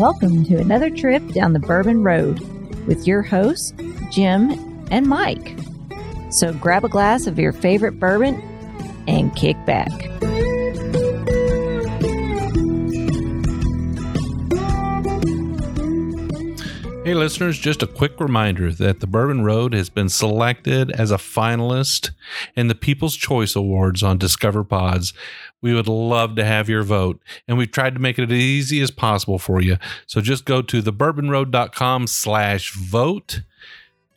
Welcome to another trip down the Bourbon Road with your hosts, Jim and Mike. So grab a glass of your favorite bourbon and kick back. Hey, listeners, just a quick reminder that the Bourbon Road has been selected as a finalist in the People's Choice Awards on Discover Pods. We would love to have your vote, and we've tried to make it as easy as possible for you. So just go to thebourbonroad.com slash vote,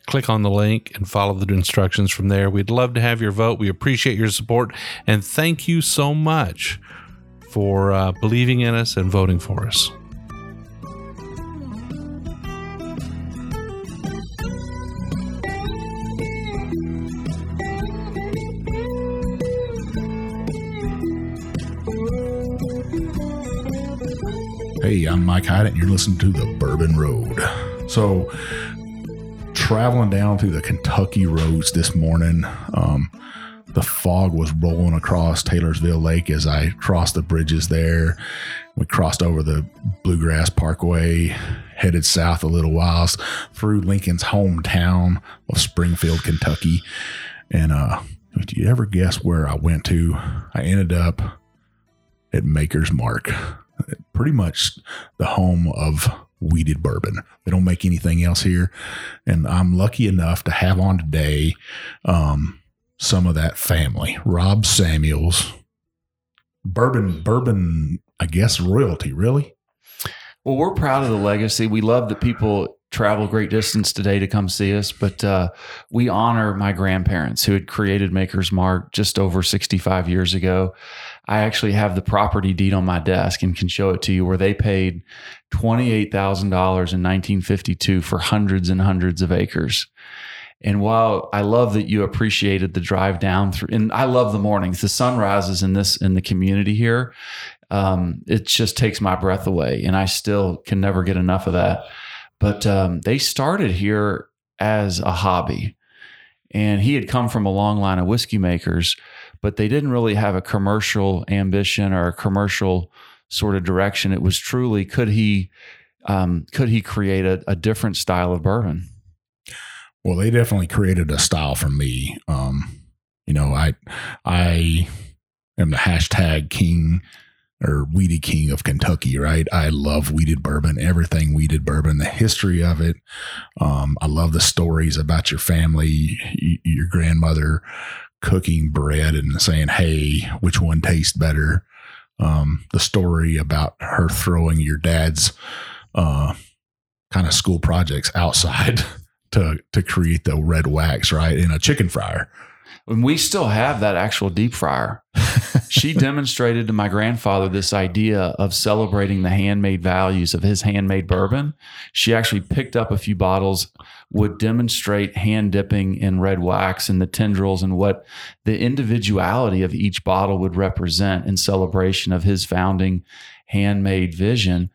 click on the link, and follow the instructions from there. We'd love to have your vote. We appreciate your support, and thank you so much for uh, believing in us and voting for us. Hey, I'm Mike Hyde, and you're listening to the Bourbon Road. So, traveling down through the Kentucky roads this morning, um, the fog was rolling across Taylorsville Lake as I crossed the bridges there. We crossed over the Bluegrass Parkway, headed south a little while through Lincoln's hometown of Springfield, Kentucky. And uh, do you ever guess where I went to? I ended up at Maker's Mark pretty much the home of wheated bourbon. They don't make anything else here. And I'm lucky enough to have on today um, some of that family. Rob Samuels, bourbon, bourbon, I guess, royalty, really. Well, we're proud of the legacy. We love that people travel great distance today to come see us, but uh, we honor my grandparents who had created Maker's Mark just over 65 years ago. I actually have the property deed on my desk and can show it to you where they paid $28,000 in 1952 for hundreds and hundreds of acres. And while I love that you appreciated the drive down through, and I love the mornings, the sun rises in this in the community here, um, it just takes my breath away, and I still can never get enough of that. But um, they started here as a hobby, and he had come from a long line of whiskey makers, but they didn't really have a commercial ambition or a commercial sort of direction. It was truly could he um, could he create a, a, different style of bourbon? Well, they definitely created a style for me. Um, you know, I I am the hashtag king or weedy king of Kentucky, right? I love wheated bourbon, everything wheated bourbon, the history of it. Um, I love the stories about your family, your grandmother cooking bread and saying, "Hey, which one tastes better?" Um, the story about her throwing your dad's uh, kind of school projects outside to to create the red wax, right, in a chicken fryer. And we still have that actual deep fryer. she demonstrated to my grandfather this idea of celebrating the handmade values of his handmade bourbon. She actually picked up a few bottles, would demonstrate hand dipping in red wax and the tendrils and what the individuality of each bottle would represent in celebration of his founding handmade vision.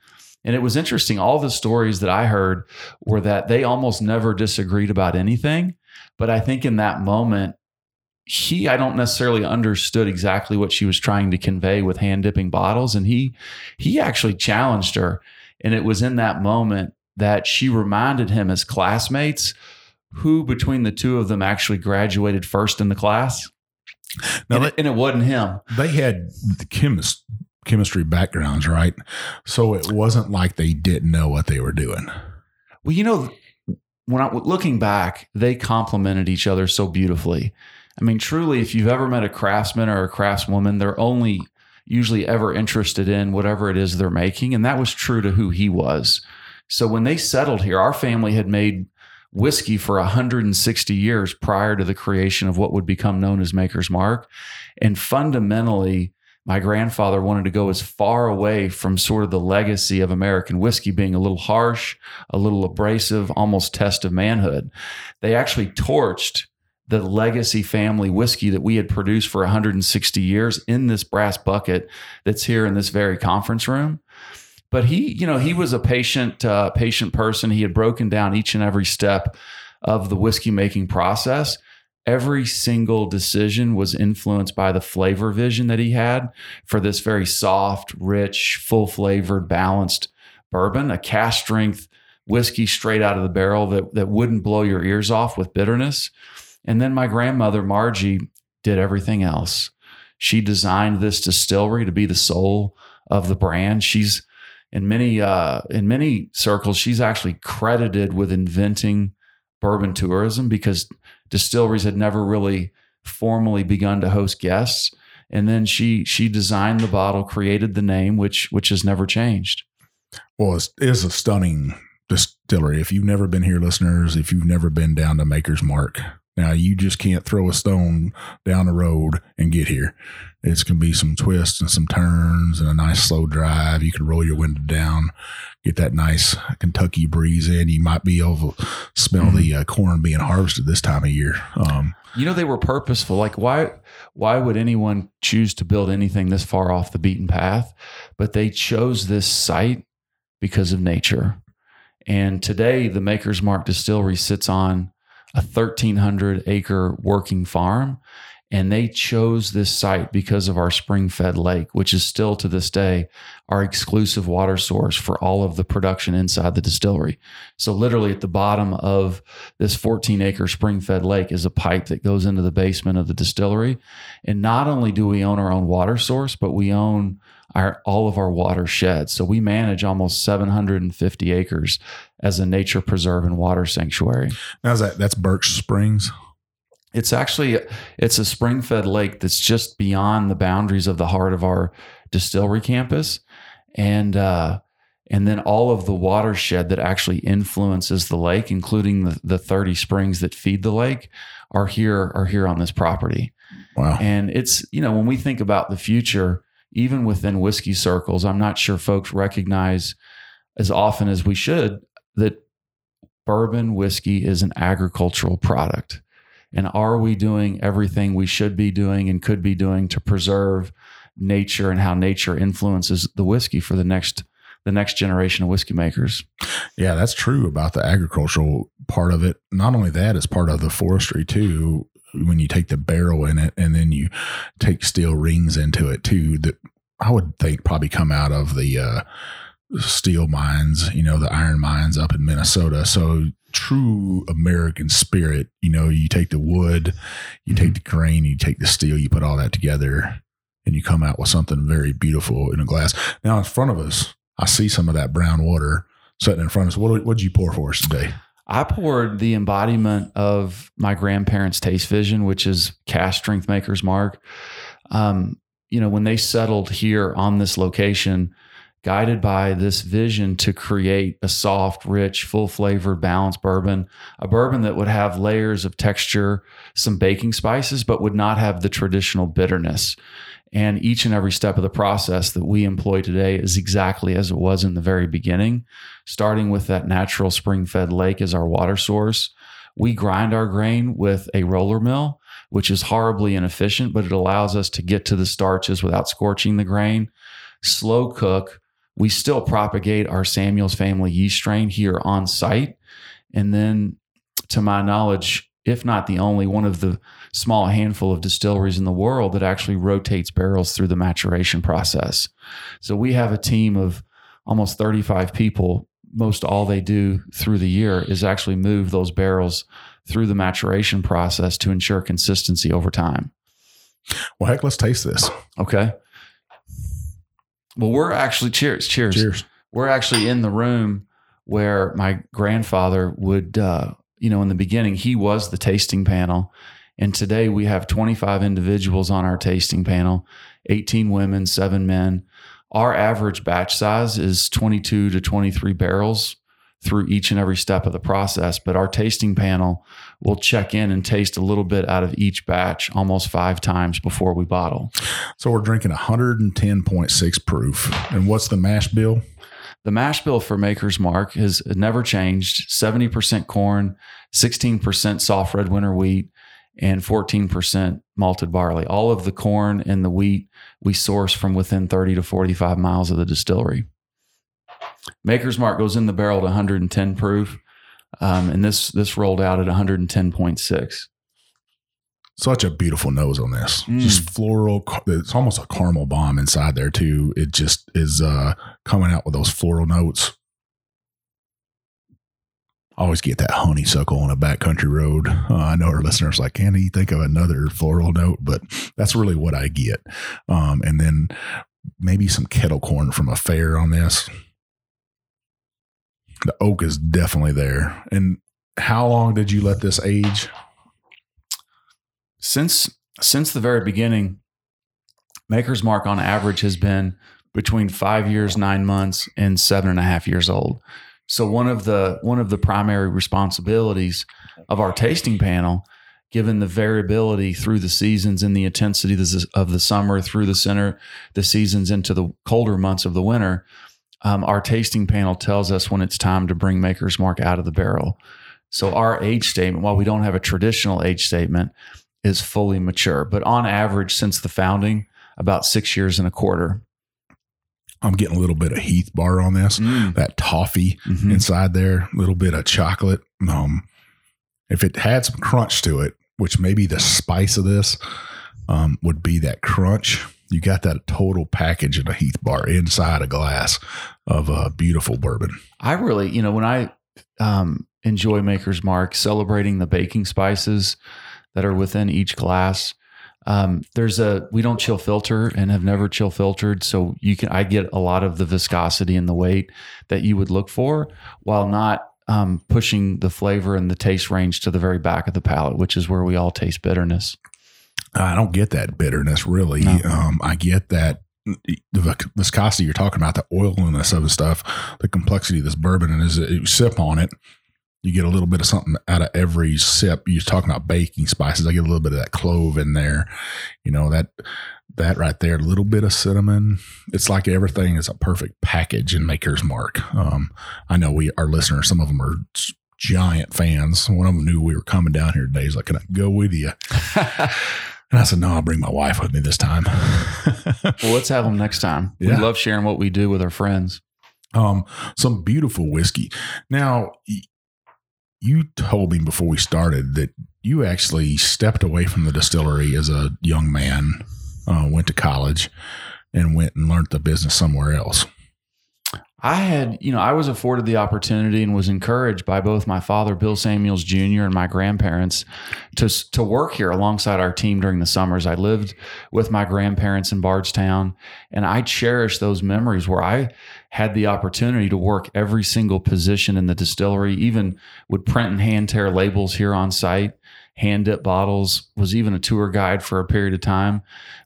And it was interesting. All the stories that I heard were that they almost never disagreed about anything. But I think in that moment, he I don't necessarily understood exactly what she was trying to convey with hand dipping bottles. And he he actually challenged her. And it was in that moment that she reminded him as classmates who between the two of them actually graduated first in the class. Now and, they, it, and it wasn't him. they had the chemist chemistry backgrounds right? So it wasn't like they didn't know what they were doing. Well you know when I looking back they complemented each other so beautifully I mean, truly, if you've ever met a craftsman or a craftswoman, they're only usually ever interested in whatever it is they're making. And that was true to who he was. So when they settled here, our family had made whiskey for 160 years prior to the creation of what would become known as Maker's Mark. And fundamentally, my grandfather wanted to go as far away from sort of the legacy of American whiskey being a little harsh, a little abrasive, almost test of manhood. They actually torched the legacy family whiskey that we had produced for 160 years in this brass bucket that's here in this very conference room. But he, you know, he was a patient, uh, patient person. He had broken down each and every step of the whiskey making process. Every single decision was influenced by the flavor vision that he had for this very soft, rich, full flavored, balanced bourbon, a cask strength whiskey straight out of the barrel that, that wouldn't blow your ears off with bitterness. And then my grandmother, Margie, did everything else. She designed this distillery to be the soul of the brand. She's in many uh, in many circles, she's actually credited with inventing bourbon tourism because distilleries had never really formally begun to host guests. And then she she designed the bottle, created the name, which which has never changed. Well, it is a stunning distillery. If you've never been here, listeners, if you've never been down to Maker's Mark, now you just can't throw a stone down the road and get here. It's gonna be some twists and some turns and a nice slow drive. You can roll your window down, get that nice Kentucky breeze in. You might be able to smell mm-hmm. the uh, corn being harvested this time of year. Um, you know, they were purposeful. Like, why? Why would anyone choose to build anything this far off the beaten path? But they chose this site because of nature. And today, the Maker's Mark Distillery sits on a 1,300 acre working farm. And they chose this site because of our spring fed lake, which is still to this day our exclusive water source for all of the production inside the distillery. So, literally, at the bottom of this 14 acre spring fed lake is a pipe that goes into the basement of the distillery. And not only do we own our own water source, but we own our all of our watersheds. So we manage almost 750 acres as a nature preserve and water sanctuary. Now is that that's Birch Springs? It's actually it's a spring fed lake that's just beyond the boundaries of the heart of our distillery campus, and uh, and then all of the watershed that actually influences the lake, including the, the 30 springs that feed the lake, are here are here on this property. Wow! And it's you know when we think about the future, even within whiskey circles, I'm not sure folks recognize as often as we should that bourbon whiskey is an agricultural product. And are we doing everything we should be doing and could be doing to preserve nature and how nature influences the whiskey for the next the next generation of whiskey makers? Yeah, that's true about the agricultural part of it. Not only that, it's part of the forestry too. When you take the barrel in it and then you take steel rings into it too, that I would think probably come out of the uh, steel mines, you know, the iron mines up in Minnesota. So true American spirit, you know, you take the wood, you mm-hmm. take the grain, you take the steel, you put all that together and you come out with something very beautiful in a glass. Now in front of us, I see some of that brown water sitting in front of us. What did you pour for us today? I poured the embodiment of my grandparents' taste vision, which is cask strength maker's mark. Um, you know, when they settled here on this location, guided by this vision to create a soft, rich, full flavored, balanced bourbon, a bourbon that would have layers of texture, some baking spices, but would not have the traditional bitterness. And each and every step of the process that we employ today is exactly as it was in the very beginning, starting with that natural spring fed lake as our water source. We grind our grain with a roller mill, which is horribly inefficient, but it allows us to get to the starches without scorching the grain. Slow cook we still propagate our Samuel's family yeast strain here on site. And then, to my knowledge, if not the only one of the small handful of distilleries in the world that actually rotates barrels through the maturation process. So we have a team of almost 35 people. Most all they do through the year is actually move those barrels through the maturation process to ensure consistency over time. Well, heck, let's taste this. Okay. Well, we're actually cheers, cheers, cheers. We're actually in the room where my grandfather would, uh, you know, in the beginning, he was the tasting panel. And today we have 25 individuals on our tasting panel 18 women, seven men. Our average batch size is 22 to 23 barrels through each and every step of the process. But our tasting panel will check in and taste a little bit out of each batch almost five times before we bottle. So we're drinking 110.6 proof. And what's the mash bill? The mash bill for Maker's Mark has never changed 70% corn, 16% soft red winter wheat, and 14% malted barley. All of the corn and the wheat we source from within 30 to 45 miles of the distillery. Maker's Mark goes in the barrel at 110 proof, um, and this this rolled out at 110.6. Such a beautiful nose on this. Mm. Just floral. It's almost a caramel bomb inside there too. It just is uh, coming out with those floral notes. always get that honeysuckle on a backcountry road. Uh, I know our listeners like, can he think of another floral note? But that's really what I get. Um, and then maybe some kettle corn from a fair on this. The oak is definitely there. And how long did you let this age? Since since the very beginning, Maker's Mark on average has been between five years, nine months, and seven and a half years old. So one of the one of the primary responsibilities of our tasting panel, given the variability through the seasons and the intensity of the summer through the center, the seasons into the colder months of the winter, um, our tasting panel tells us when it's time to bring Maker's Mark out of the barrel. So our age statement, while we don't have a traditional age statement, is fully mature. But on average, since the founding, about six years and a quarter. I'm getting a little bit of Heath bar on this, mm. that toffee mm-hmm. inside there, a little bit of chocolate. Um, if it had some crunch to it, which maybe the spice of this um, would be that crunch, you got that total package in a Heath bar inside a glass of a beautiful bourbon. I really, you know, when I um, enjoy Maker's Mark, celebrating the baking spices that are within each glass. Um, there's a we don't chill filter and have never chill filtered, so you can I get a lot of the viscosity and the weight that you would look for, while not um, pushing the flavor and the taste range to the very back of the palate, which is where we all taste bitterness. I don't get that bitterness really. No. Um, I get that the viscosity you're talking about, the oiliness of the stuff, the complexity of this bourbon, and as you sip on it, you get a little bit of something out of every sip. You're talking about baking spices. I get a little bit of that clove in there. You know, that that right there, a little bit of cinnamon. It's like everything is a perfect package in Maker's Mark. Um, I know we our listeners, some of them are giant fans. One of them knew we were coming down here today. He's like, Can I go with you? And I said, no, I'll bring my wife with me this time. well, let's have them next time. Yeah. We love sharing what we do with our friends. Um, some beautiful whiskey. Now, you told me before we started that you actually stepped away from the distillery as a young man, uh, went to college, and went and learned the business somewhere else. I had, you know, I was afforded the opportunity and was encouraged by both my father, Bill Samuels Jr., and my grandparents to, to work here alongside our team during the summers. I lived with my grandparents in Bardstown, and I cherish those memories where I had the opportunity to work every single position in the distillery, even would print and hand tear labels here on site, hand dip bottles, was even a tour guide for a period of time.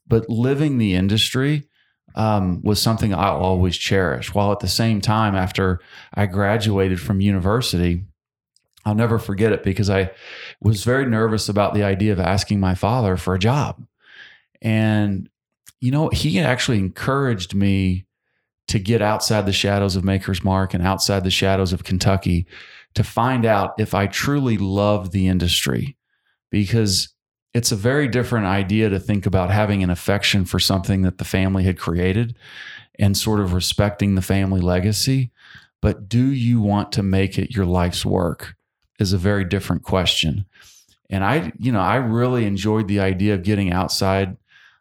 But living the industry, um, was something I always cherished. While at the same time, after I graduated from university, I'll never forget it because I was very nervous about the idea of asking my father for a job. And, you know, he actually encouraged me to get outside the shadows of Maker's Mark and outside the shadows of Kentucky to find out if I truly love the industry. Because it's a very different idea to think about having an affection for something that the family had created and sort of respecting the family legacy. But do you want to make it your life's work? Is a very different question. And I, you know, I really enjoyed the idea of getting outside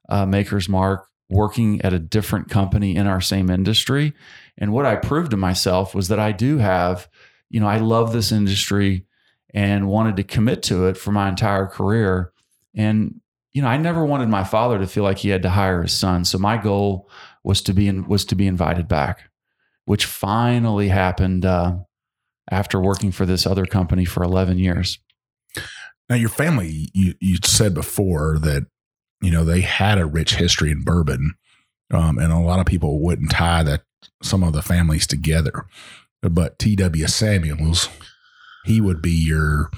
uh, Maker's Mark, working at a different company in our same industry. And what I proved to myself was that I do have, you know, I love this industry and wanted to commit to it for my entire career and you know, I never wanted my father to feel like he had to hire his son. So my goal was to be in, was to be invited back, which finally happened uh, after working for this other company for 11 years. Now, your family, you you said before that you know they had a rich history in bourbon, um, and a lot of people wouldn't tie that some of the families together. But T.W. Samuels he would be your,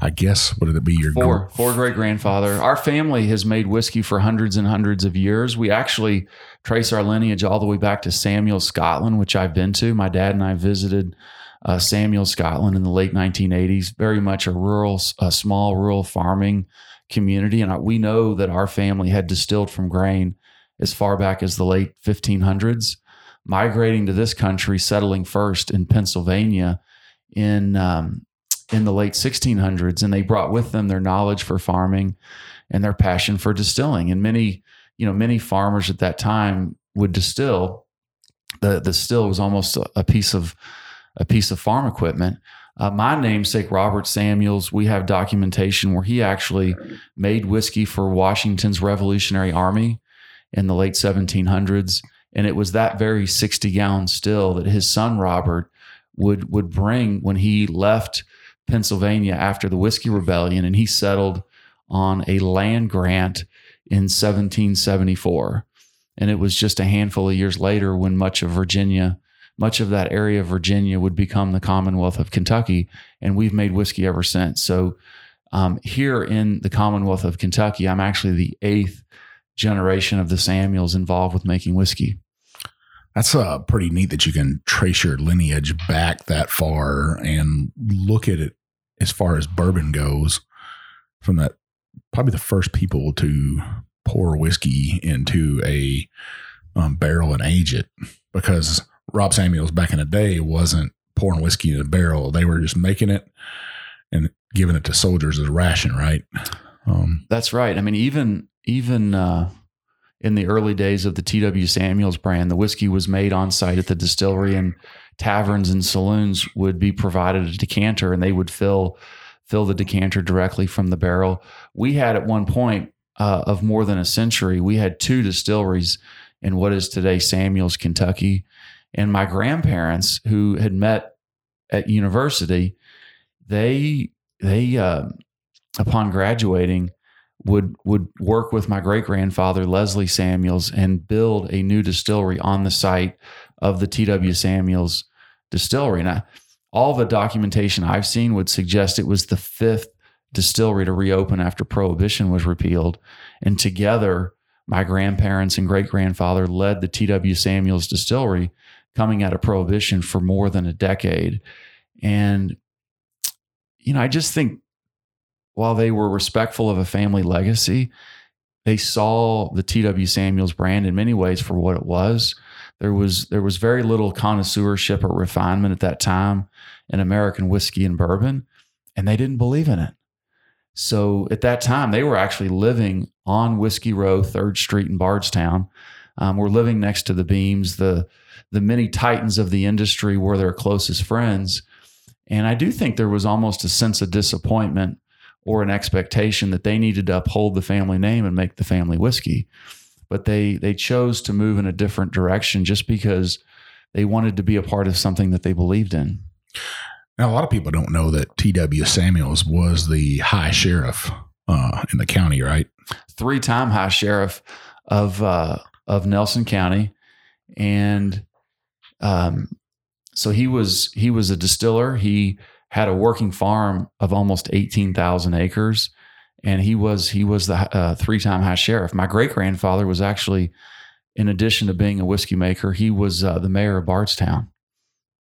I guess, would it be your four four great grandfather? Our family has made whiskey for hundreds and hundreds of years. We actually trace our lineage all the way back to Samuel, Scotland, which I've been to. My dad and I visited uh, Samuel, Scotland, in the late 1980s. Very much a rural, a small rural farming community, and we know that our family had distilled from grain as far back as the late 1500s. Migrating to this country, settling first in Pennsylvania in um, in the late 1600s, and they brought with them their knowledge for farming and their passion for distilling. And many, you know, many farmers at that time would distill. The the still was almost a, piece of a piece of farm equipment. Uh, my namesake, Robert Samuels, we have documentation where he actually made whiskey for Washington's Revolutionary Army in the late 1700s. And it was that very 60 gallon still that his son, Robert, would, would bring when he left Pennsylvania after the Whiskey Rebellion. And he settled on a land grant in 1774. And it was just a handful of years later when much of Virginia much of that area of Virginia would become the Commonwealth of Kentucky, and we've made whiskey ever since. So, um, here in the Commonwealth of Kentucky, I'm actually the eighth generation of the Samuels involved with making whiskey. That's uh, pretty neat that you can trace your lineage back that far and look at it as far as bourbon goes from that probably the first people to pour whiskey into a um, barrel and age it because Rob Samuels back in the day wasn't pouring whiskey in a barrel. They were just making it and giving it to soldiers as a ration, right? Um, That's right. I mean, even even uh, in the early days of the T.W. Samuels brand, the whiskey was made on site at the distillery, and taverns and saloons would be provided a decanter, and they would fill fill the decanter directly from the barrel. We had at one point uh, of more than a century, we had two distilleries in what is today Samuels, Kentucky. And my grandparents, who had met at university, they they uh, upon graduating would would work with my great grandfather Leslie Samuels and build a new distillery on the site of the T.W. Samuels distillery. Now, all the documentation I've seen would suggest it was the fifth distillery to reopen after prohibition was repealed, and together my grandparents and great grandfather led the T.W. Samuels distillery coming out of prohibition for more than a decade. And, you know, I just think while they were respectful of a family legacy, they saw the TW Samuels brand in many ways for what it was. There was there was very little connoisseurship or refinement at that time in American whiskey and bourbon, and they didn't believe in it. So at that time, they were actually living on Whiskey Row, Third Street in Bardstown. Um, we're living next to the Beams. The the many titans of the industry were their closest friends. And I do think there was almost a sense of disappointment or an expectation that they needed to uphold the family name and make the family whiskey. But they they chose to move in a different direction just because they wanted to be a part of something that they believed in. Now, a lot of people don't know that T.W. Samuels was the high sheriff uh, in the county, right? Three time high sheriff of uh, of Nelson County, and um, so he was he was a distiller. He had a working farm of almost eighteen thousand acres, and he was he was the uh, three time high sheriff. My great grandfather was actually, in addition to being a whiskey maker, he was uh, the mayor of Bardstown.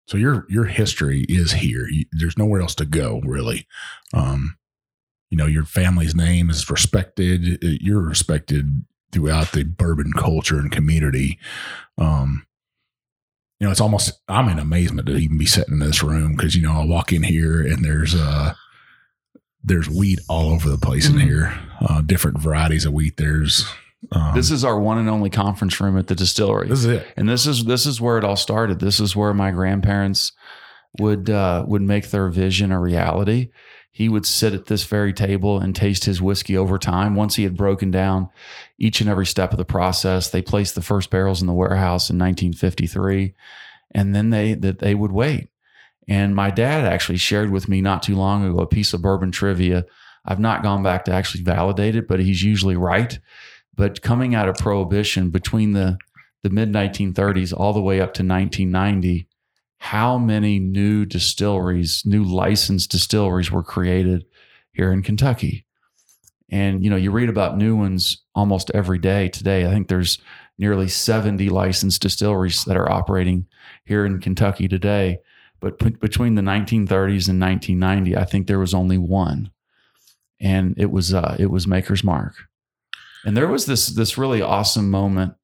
So your your history is here. You, there's nowhere else to go, really. Um, you know, your family's name is respected. You're respected throughout the bourbon culture and community. Um, you know, it's almost I'm in amazement to even be sitting in this room because you know I walk in here and there's uh there's wheat all over the place mm-hmm. in here, uh, different varieties of wheat. There's um, this is our one and only conference room at the distillery. This is it, and this is this is where it all started. This is where my grandparents would uh, would make their vision a reality he would sit at this very table and taste his whiskey over time. Once he had broken down each and every step of the process, they placed the first barrels in the warehouse in 1953, and then they that they would wait. And my dad actually shared with me not too long ago a piece of bourbon trivia. I've not gone back to actually validate it, but he's usually right. But coming out of prohibition between the the mid 1930s all the way up to 1990 how many new distilleries, new licensed distilleries were created here in Kentucky. And you know, you read about new ones almost every day today. I think there's nearly 70 licensed distilleries that are operating here in Kentucky today. But p- between the 1930s and 1990, I think there was only one, and it was uh, it was Maker's Mark. And there was this this really awesome moment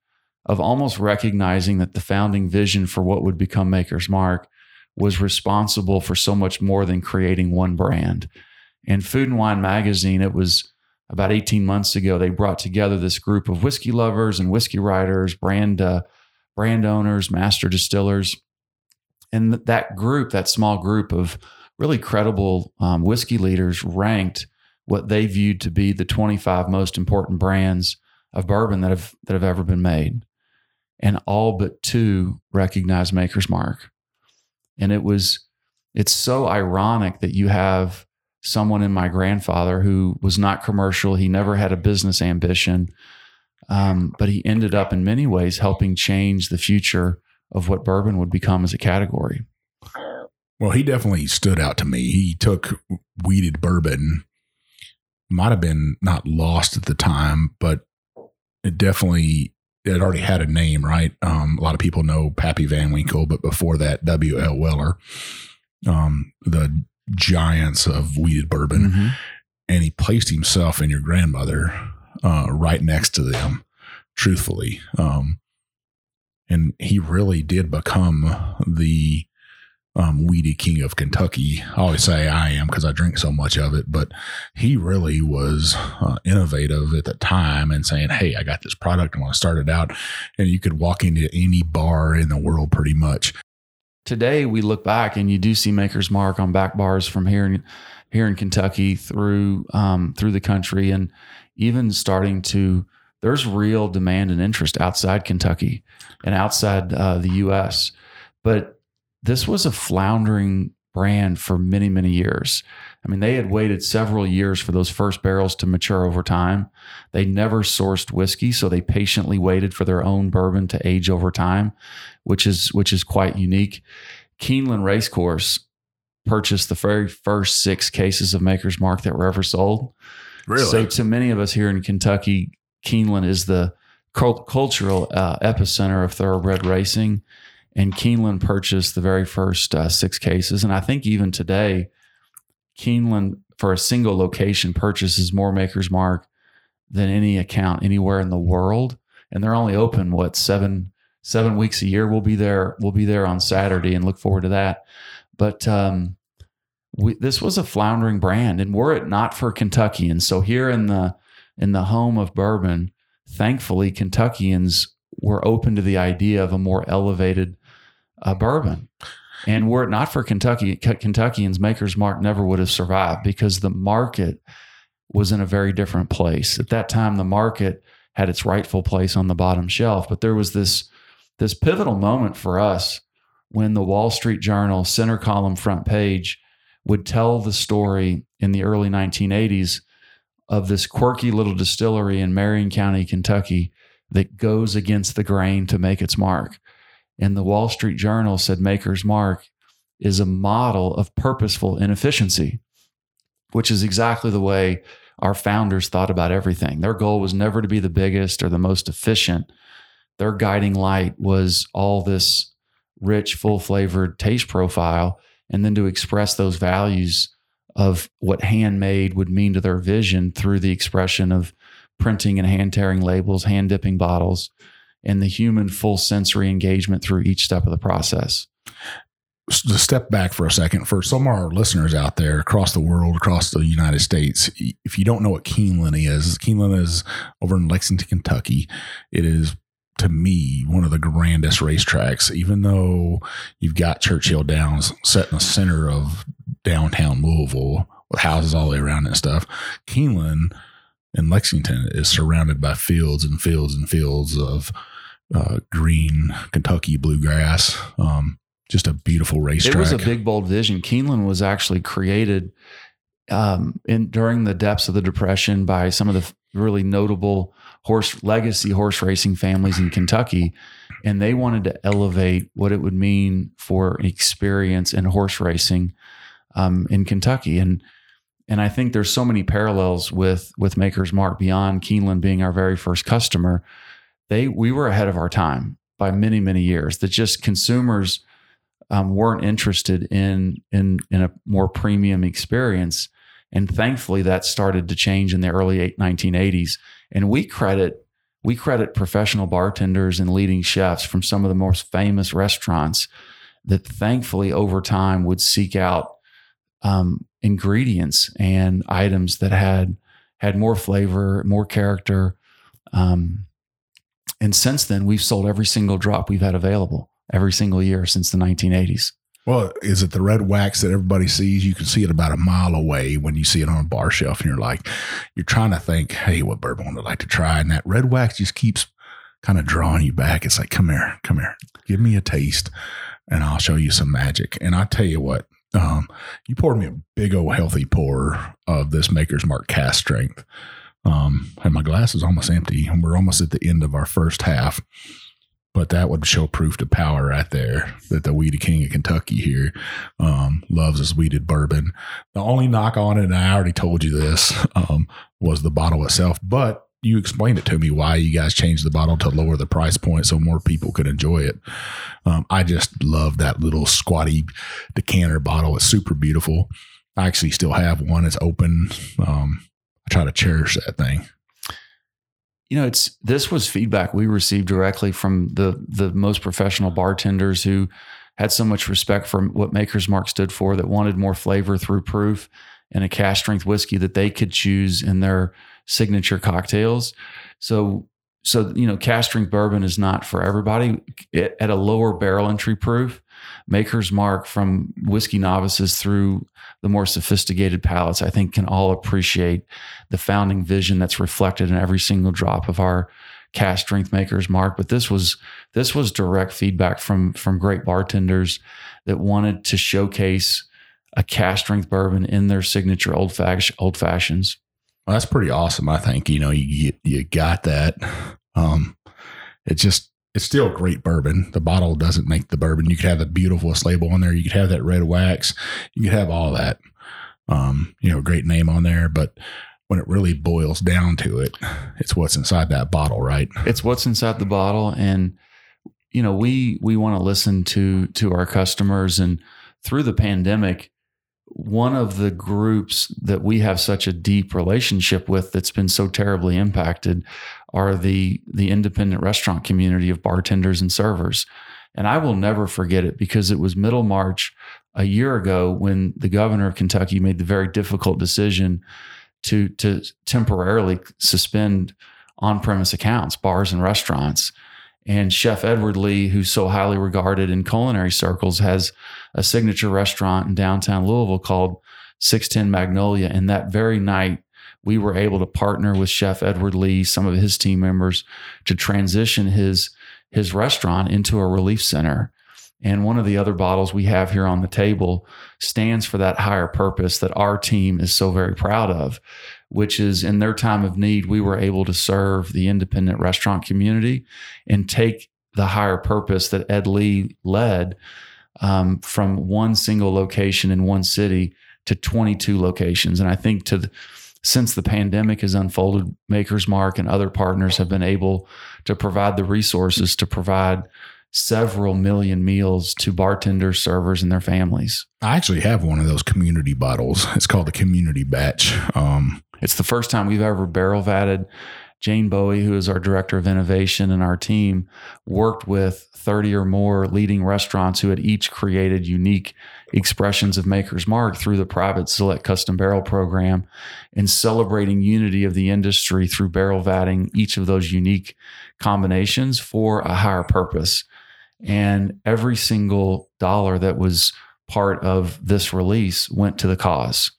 of almost recognizing that the founding vision for what would become Maker's Mark was responsible for so much more than creating one brand. In Food and Wine Magazine, it was about 18 months ago, they brought together this group of whiskey lovers and whiskey writers, brand uh, brand owners, master distillers. And that group, that small group of really credible um, whiskey leaders ranked what they viewed to be the 25 most important brands of bourbon that have that have ever been made, and all but two recognized Maker's Mark. And it was it's so ironic that you have someone in my grandfather who was not commercial. He never had a business ambition, um, but he ended up in many ways helping change the future of what bourbon would become as a category. Well, he definitely stood out to me. He took wheated bourbon, might have been not lost at the time, but it definitely it already had a name, right? Um, a lot of people know Pappy Van Winkle, but before that, W. L. Weller, um, the giants of wheated bourbon, Mhm. and he placed himself and your grandmother uh, right next to them. Truthfully, um, and he really did become the um, weedy king of Kentucky. I always say I am because I drink so much of it, but he really was uh, innovative at the time and saying, Hey, I got this product. I want to start it out. And you could walk into any bar in the world pretty much. Today we look back and you do see Maker's Mark on back bars from here in here in Kentucky through um, through the country and even starting to there's real demand and interest outside Kentucky and outside uh, the U.S. But this was a floundering brand for many many years. I mean, they had waited several years for those first barrels to mature over time. They never sourced whiskey, so they patiently waited for their own bourbon to age over time, which is which is quite unique. Keeneland Racecourse purchased the very first six cases of Maker's Mark that were ever sold. Really? So to many of us here in Kentucky, Keeneland is the cult- cultural uh, epicenter of thoroughbred racing. And Keeneland purchased the very first uh, six cases. And I think even today, Keeneland, for a single location, purchases more Maker's Mark than any account anywhere in the world. And they're only open, what, seven seven weeks a year. We'll be there. We'll be there on Saturday and look forward to that. But um, we, this was a floundering brand, and were it not for Kentuckians, so here in the in the home of bourbon, thankfully Kentuckians were open to the idea of a more elevated uh, bourbon. And were it not for Kentucky Kentuckians, Maker's Mark never would have survived because the market was in a very different place. At that time, the market had its rightful place on the bottom shelf, but there was this this pivotal moment for us when the Wall Street Journal center column front page would tell the story in the early 1980s of this quirky little distillery in Marion County, Kentucky that goes against the grain to make its mark. And the Wall Street Journal said Maker's Mark is a model of purposeful inefficiency, which is exactly the way our founders thought about everything. Their goal was never to be the biggest or the most efficient. Their guiding light was all this rich, full flavored taste profile, and then to express those values of what handmade would mean to their vision through the expression of printing and hand tearing labels, hand dipping bottles, and the human full sensory engagement through each step of the process. to step back for a second, for some of our listeners out there across the world, across the United States, if you don't know what Keeneland is, Keeneland is over in Lexington, Kentucky. It is, to me, one of the grandest racetracks, even though you've got Churchill Downs set in the center of downtown Louisville with houses all the way around and stuff. Keeneland in Lexington is surrounded by fields and fields and fields of uh, green Kentucky bluegrass. Um, just a beautiful racetrack. It was a big, bold vision. Keeneland was actually created um, in during the depths of the Depression by some of the really notable horse legacy horse racing families in Kentucky, and they wanted to elevate what it would mean for experience in horse racing um, in Kentucky. And and I think there's so many parallels with with Maker's Mark beyond Keeneland being our very first customer. They we were ahead of our time by many many years. That just consumers um, weren't interested in in in a more premium experience, and thankfully that started to change in the early 1980s. And we credit we credit professional bartenders and leading chefs from some of the most famous restaurants that thankfully over time would seek out um, ingredients and items that had had more flavor, more character. Um, and since then, we've sold every single drop we've had available every single year since the 1980s. Well, is it the red wax that everybody sees? You can see it about a mile away when you see it on a bar shelf, and you're like, you're trying to think, hey, what bourbon would I like to try? And that red wax just keeps kind of drawing you back. It's like, come here, come here, give me a taste, and I'll show you some magic. And I tell you what, um, you poured me a big old healthy pour of this Maker's Mark cask strength. Um, and my glass is almost empty, and we're almost at the end of our first half but that would show proof to power right there that the Weedy King of Kentucky here um, loves his wheated bourbon. The only knock on it, and I already told you this, um, was the bottle itself. But you explained it to me why you guys changed the bottle to lower the price point so more people could enjoy it. Um, I just love that little squatty decanter bottle. It's super beautiful. I actually still have one. It's open. Um, I try to cherish that thing. You know it's this was feedback we received directly from the the most professional bartenders who had so much respect for what maker's mark stood for that wanted more flavor through proof and a cask strength whiskey that they could choose in their signature cocktails. So so you know cask strength bourbon is not for everybody. It, at a lower barrel entry proof maker's mark from whiskey novices through the more sophisticated palates, I think, can all appreciate the founding vision that's reflected in every single drop of our cask strength maker's mark. But this was this was direct feedback from from great bartenders that wanted to showcase a cask strength bourbon in their signature old fash, old fashions. Well, that's pretty awesome. I think you know you you got that. Um, it just it's still great bourbon. The bottle doesn't make the bourbon. You could have the beautifulest label on there. You could have that red wax. You could have all that. Um, you know, great name on there, but when it really boils down to it, it's what's inside that bottle, right? It's what's inside the bottle, and you know, we we want to listen to to our customers, and through the pandemic, one of the groups that we have such a deep relationship with that's been so terribly impacted are the the independent restaurant community of bartenders and servers. And I will never forget it because it was middle March a year ago when the governor of Kentucky made the very difficult decision to to temporarily suspend on-premise accounts, bars and restaurants. And Chef Edward Lee, who's so highly regarded in culinary circles, has a signature restaurant in downtown Louisville called 610 Magnolia. And that very night, we were able to partner with Chef Edward Lee, some of his team members, to transition his his restaurant into a relief center. And one of the other bottles we have here on the table stands for that higher purpose that our team is so very proud of, which is in their time of need, we were able to serve the independent restaurant community and take the higher purpose that Ed Lee led um, from one single location in one city to 22 locations. And I think to the, since the pandemic has unfolded, Maker's Mark and other partners have been able to provide the resources to provide several million meals to bartenders, servers, and their families. I actually have one of those community bottles. It's called the Community Batch. Um, it's the first time we've ever barrel vatted Jane Bowie, who is our director of innovation and our team, worked with 30 or more leading restaurants who had each created unique expressions of Maker's Mark through the private select custom barrel program and celebrating unity of the industry through barrel vatting each of those unique combinations for a higher purpose. And every single dollar that was part of this release went to the cause.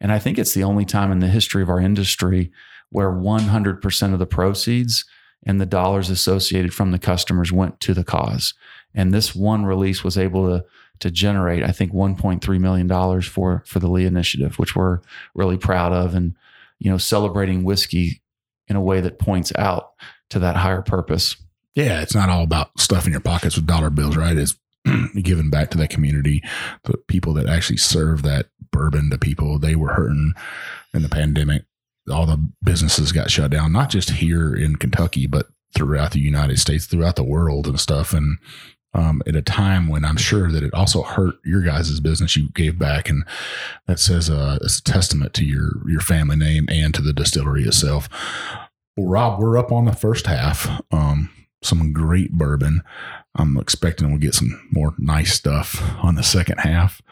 And I think it's the only time in the history of our industry where 100% of the proceeds and the dollars associated from the customers went to the cause. And this one release was able to to generate, I think, 1.3 million dollars for for the Lee Initiative, which we're really proud of, and you know, celebrating whiskey in a way that points out to that higher purpose. Yeah, it's not all about stuffing your pockets with dollar bills, right? It's giving back to that community, the people that actually serve that bourbon to people. They were hurting in the pandemic all the businesses got shut down, not just here in Kentucky, but throughout the United States, throughout the world and stuff. And um, at a time when I'm sure that it also hurt your guys' business, you gave back, and that says uh, it's a testament to your your family name and to the distillery itself. Well, Rob, we're up on the first half. Um, some great bourbon. I'm expecting we'll get some more nice stuff on the second half.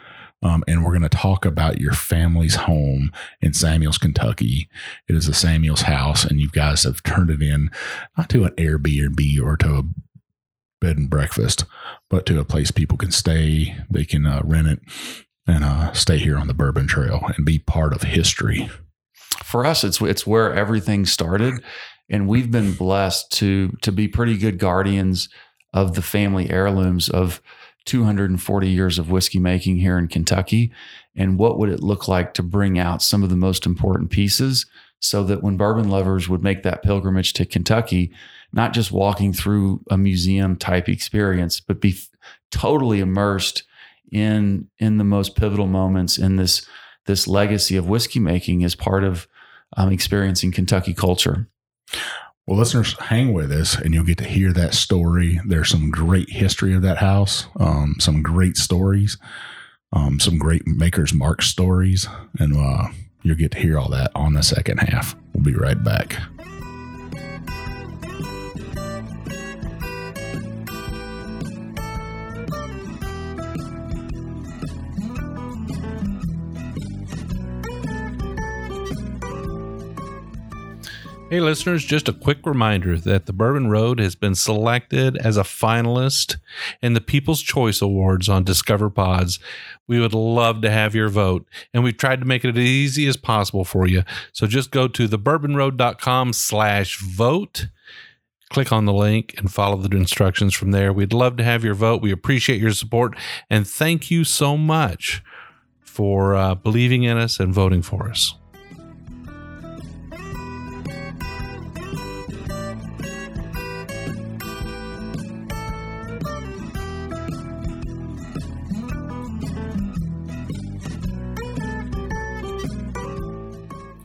Um, and we're going to talk about your family's home in Samuels, Kentucky. It is a Samuels house, and you guys have turned it in not to an Airbnb or to a bed and breakfast, but to a place people can stay, they can uh, rent it, and uh, stay here on the Bourbon Trail and be part of history. For us, it's it's where everything started, and we've been blessed to to be pretty good guardians of the family heirlooms of 240 years of whiskey making here in Kentucky. And what would it look like to bring out some of the most important pieces so that when bourbon lovers would make that pilgrimage to Kentucky, not just walking through a museum type experience, but be totally immersed in in the most pivotal moments in this this legacy of whiskey making as part of um, experiencing Kentucky culture. Well, listeners, hang with us and you'll get to hear that story. There's some great history of that house, um, some great stories, um, some great Maker's Mark stories, and uh, you'll get to hear all that on the second half. We'll be right back. Hey, listeners, just a quick reminder that the Bourbon Road has been selected as a finalist in the People's Choice Awards on Discover Pods. We would love to have your vote, and we've tried to make it as easy as possible for you. So just go to thebourbonroad.com slash vote. Click on the link and follow the instructions from there. We'd love to have your vote. We appreciate your support, and thank you so much for uh, believing in us and voting for us.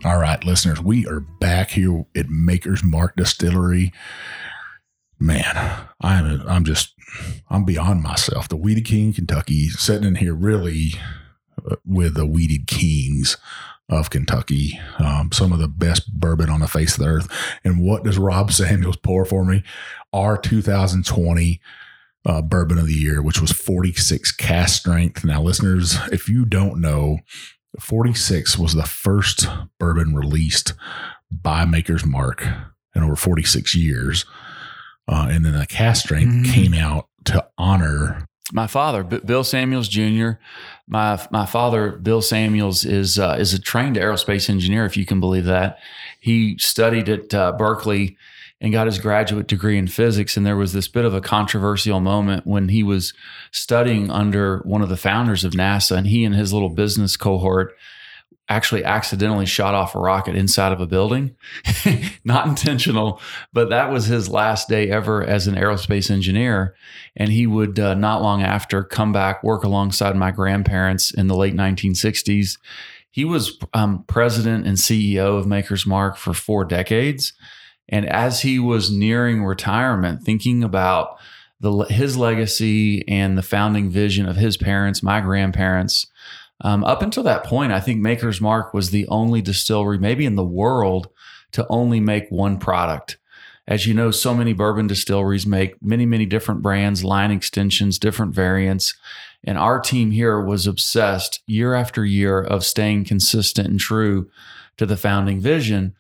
All right, listeners, we are back here at Maker's Mark Distillery. Man, I'm I'm just I'm beyond myself. The Wheated King, Kentucky, sitting in here really uh, with the Wheated Kings of Kentucky, um, some of the best bourbon on the face of the earth. And what does Rob Samuels pour for me? Our 2020 uh, bourbon of the year, which was 46 cask strength. Now, listeners, if you don't know, 46 was the first bourbon released by Maker's Mark in over 46 years. Uh, and then the cask strength mm-hmm. came out to honor my father, B- Bill Samuels Jr. My my father, Bill Samuels, is uh, is a trained aerospace engineer. If you can believe that, he studied at uh, Berkeley and got his graduate degree in physics. And there was this bit of a controversial moment when he was studying under one of the founders of NASA, and he and his little business cohort actually accidentally shot off a rocket inside of a building. Not intentional, but that was his last day ever as an aerospace engineer. And he would uh, not long after come back, work alongside my grandparents in the late 1960s. He was um, president and CEO of Maker's Mark for four decades. And as he was nearing retirement, thinking about the, his legacy and the founding vision of his parents, my grandparents, um, up until that point, I think Maker's Mark was the only distillery, maybe in the world, to only make one product. As you know, so many bourbon distilleries make many, many different brands, line extensions, different variants. And our team here was obsessed year after year of staying consistent and true to the founding vision.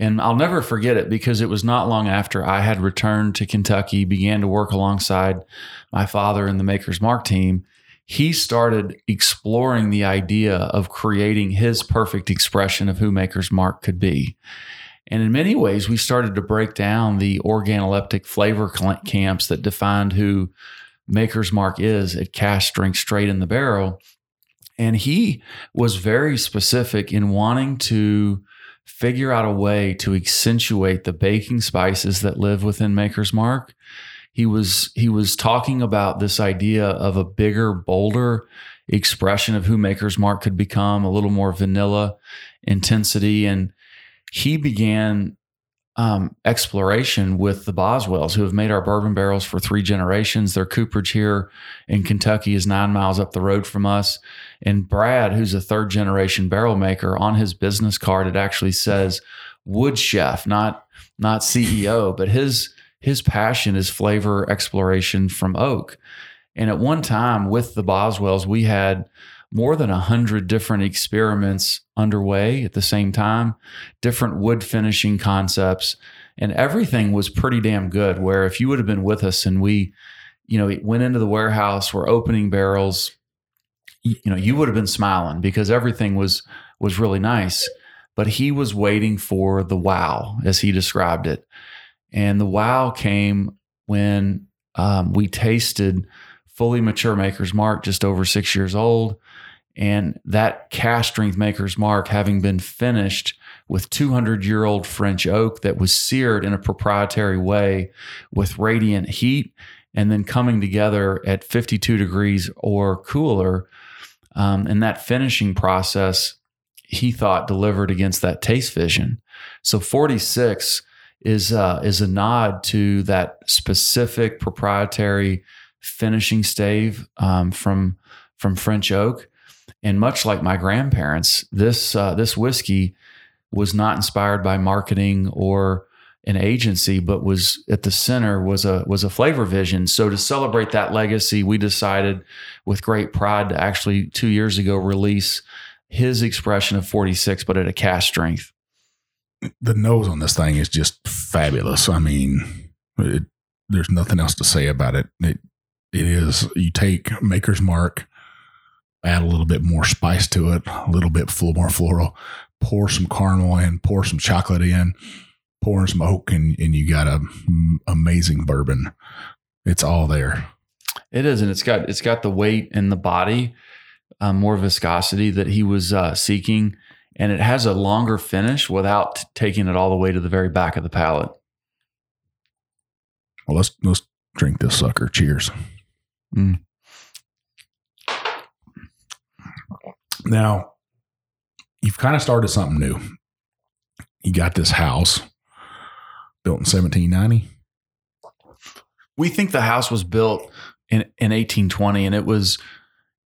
And I'll never forget it because it was not long after I had returned to Kentucky, began to work alongside my father in the Maker's Mark team. He started exploring the idea of creating his perfect expression of who Maker's Mark could be. And in many ways, we started to break down the organoleptic flavor camps that defined who Maker's Mark is at cask strength straight in the barrel. And he was very specific in wanting to figure out a way to accentuate the baking spices that live within Maker's Mark. He was he was talking about this idea of a bigger, bolder expression of who Maker's Mark could become, a little more vanilla intensity, and he began um, exploration with the Boswells, who have made our bourbon barrels for three generations. Their cooperage here in Kentucky is nine miles up the road from us. And Brad, who's a third generation barrel maker, on his business card it actually says wood chef, not not CEO, but his his passion is flavor exploration from oak. And at one time with the Boswells, we had more than a hundred different experiments underway at the same time, different wood finishing concepts. and everything was pretty damn good. Where if you would have been with us and we, you know, went into the warehouse, we're opening barrels, you know, you would have been smiling because everything was was really nice. But he was waiting for the wow, as he described it, and the wow came when um, we tasted fully mature Maker's Mark, just over six years old. And that cask strength Maker's Mark, having been finished with 200 year old French oak that was seared in a proprietary way with radiant heat, and then coming together at 52 degrees or cooler. Um, and that finishing process, he thought delivered against that taste vision. So 46 is uh, is a nod to that specific proprietary finishing stave um, from from French oak. And much like my grandparents, this uh, this whiskey was not inspired by marketing or an agency, but was at the center was a was a flavor vision. So to celebrate that legacy, we decided with great pride to actually two years ago release his expression of 46, but at a cask strength. The nose on this thing is just fabulous. I mean, it, there's nothing else to say about it. It it is you take Maker's Mark, add a little bit more spice to it, a little bit more floral, pour some caramel in, pour some chocolate in, pour in some oak, and, and you got a amazing bourbon. It's all there. It is, and it's got it's got the weight and the body, um, more viscosity that he was uh, seeking, and it has a longer finish without taking it all the way to the very back of the palate. Well, let's let's drink this sucker. Cheers. Mm. Now, you've kind of started something new. You got this house built in 1790. We think the house was built in, in 1820 and it was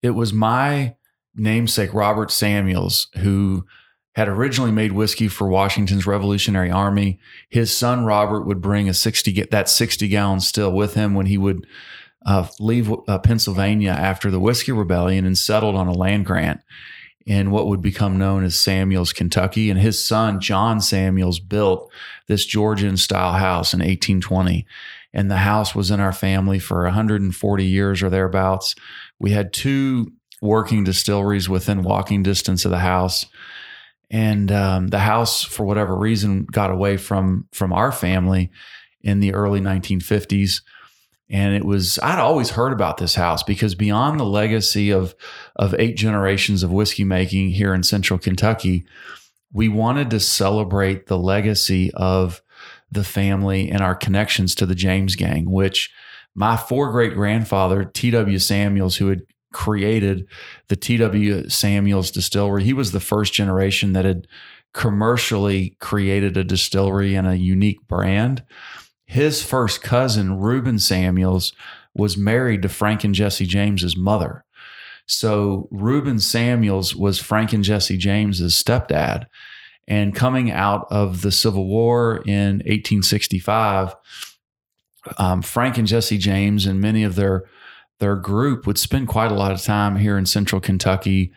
it was my namesake Robert Samuels who had originally made whiskey for Washington's Revolutionary Army. His son Robert would bring a 60 that 60 gallon still with him when he would uh, leave uh, Pennsylvania after the Whiskey Rebellion and settled on a land grant in what would become known as Samuels, Kentucky. And his son, John Samuels, built this Georgian style house in 1820. And the house was in our family for 140 years or thereabouts. We had two working distilleries within walking distance of the house. And um, the house, for whatever reason, got away from from our family in the early 1950s and it was I'd always heard about this house because beyond the legacy of of eight generations of whiskey making here in central Kentucky, we wanted to celebrate the legacy of the family and our connections to the James gang, which my four great grandfather, T.W. Samuels, who had created the T.W. Samuels distillery, he was the first generation that had commercially created a distillery and a unique brand his first cousin, Reuben Samuels, was married to Frank and Jesse James's mother. So Reuben Samuels was Frank and Jesse James's stepdad. And coming out of the Civil War in 1865, um, Frank and Jesse James and many of their their group would spend quite a lot of time here in central Kentucky.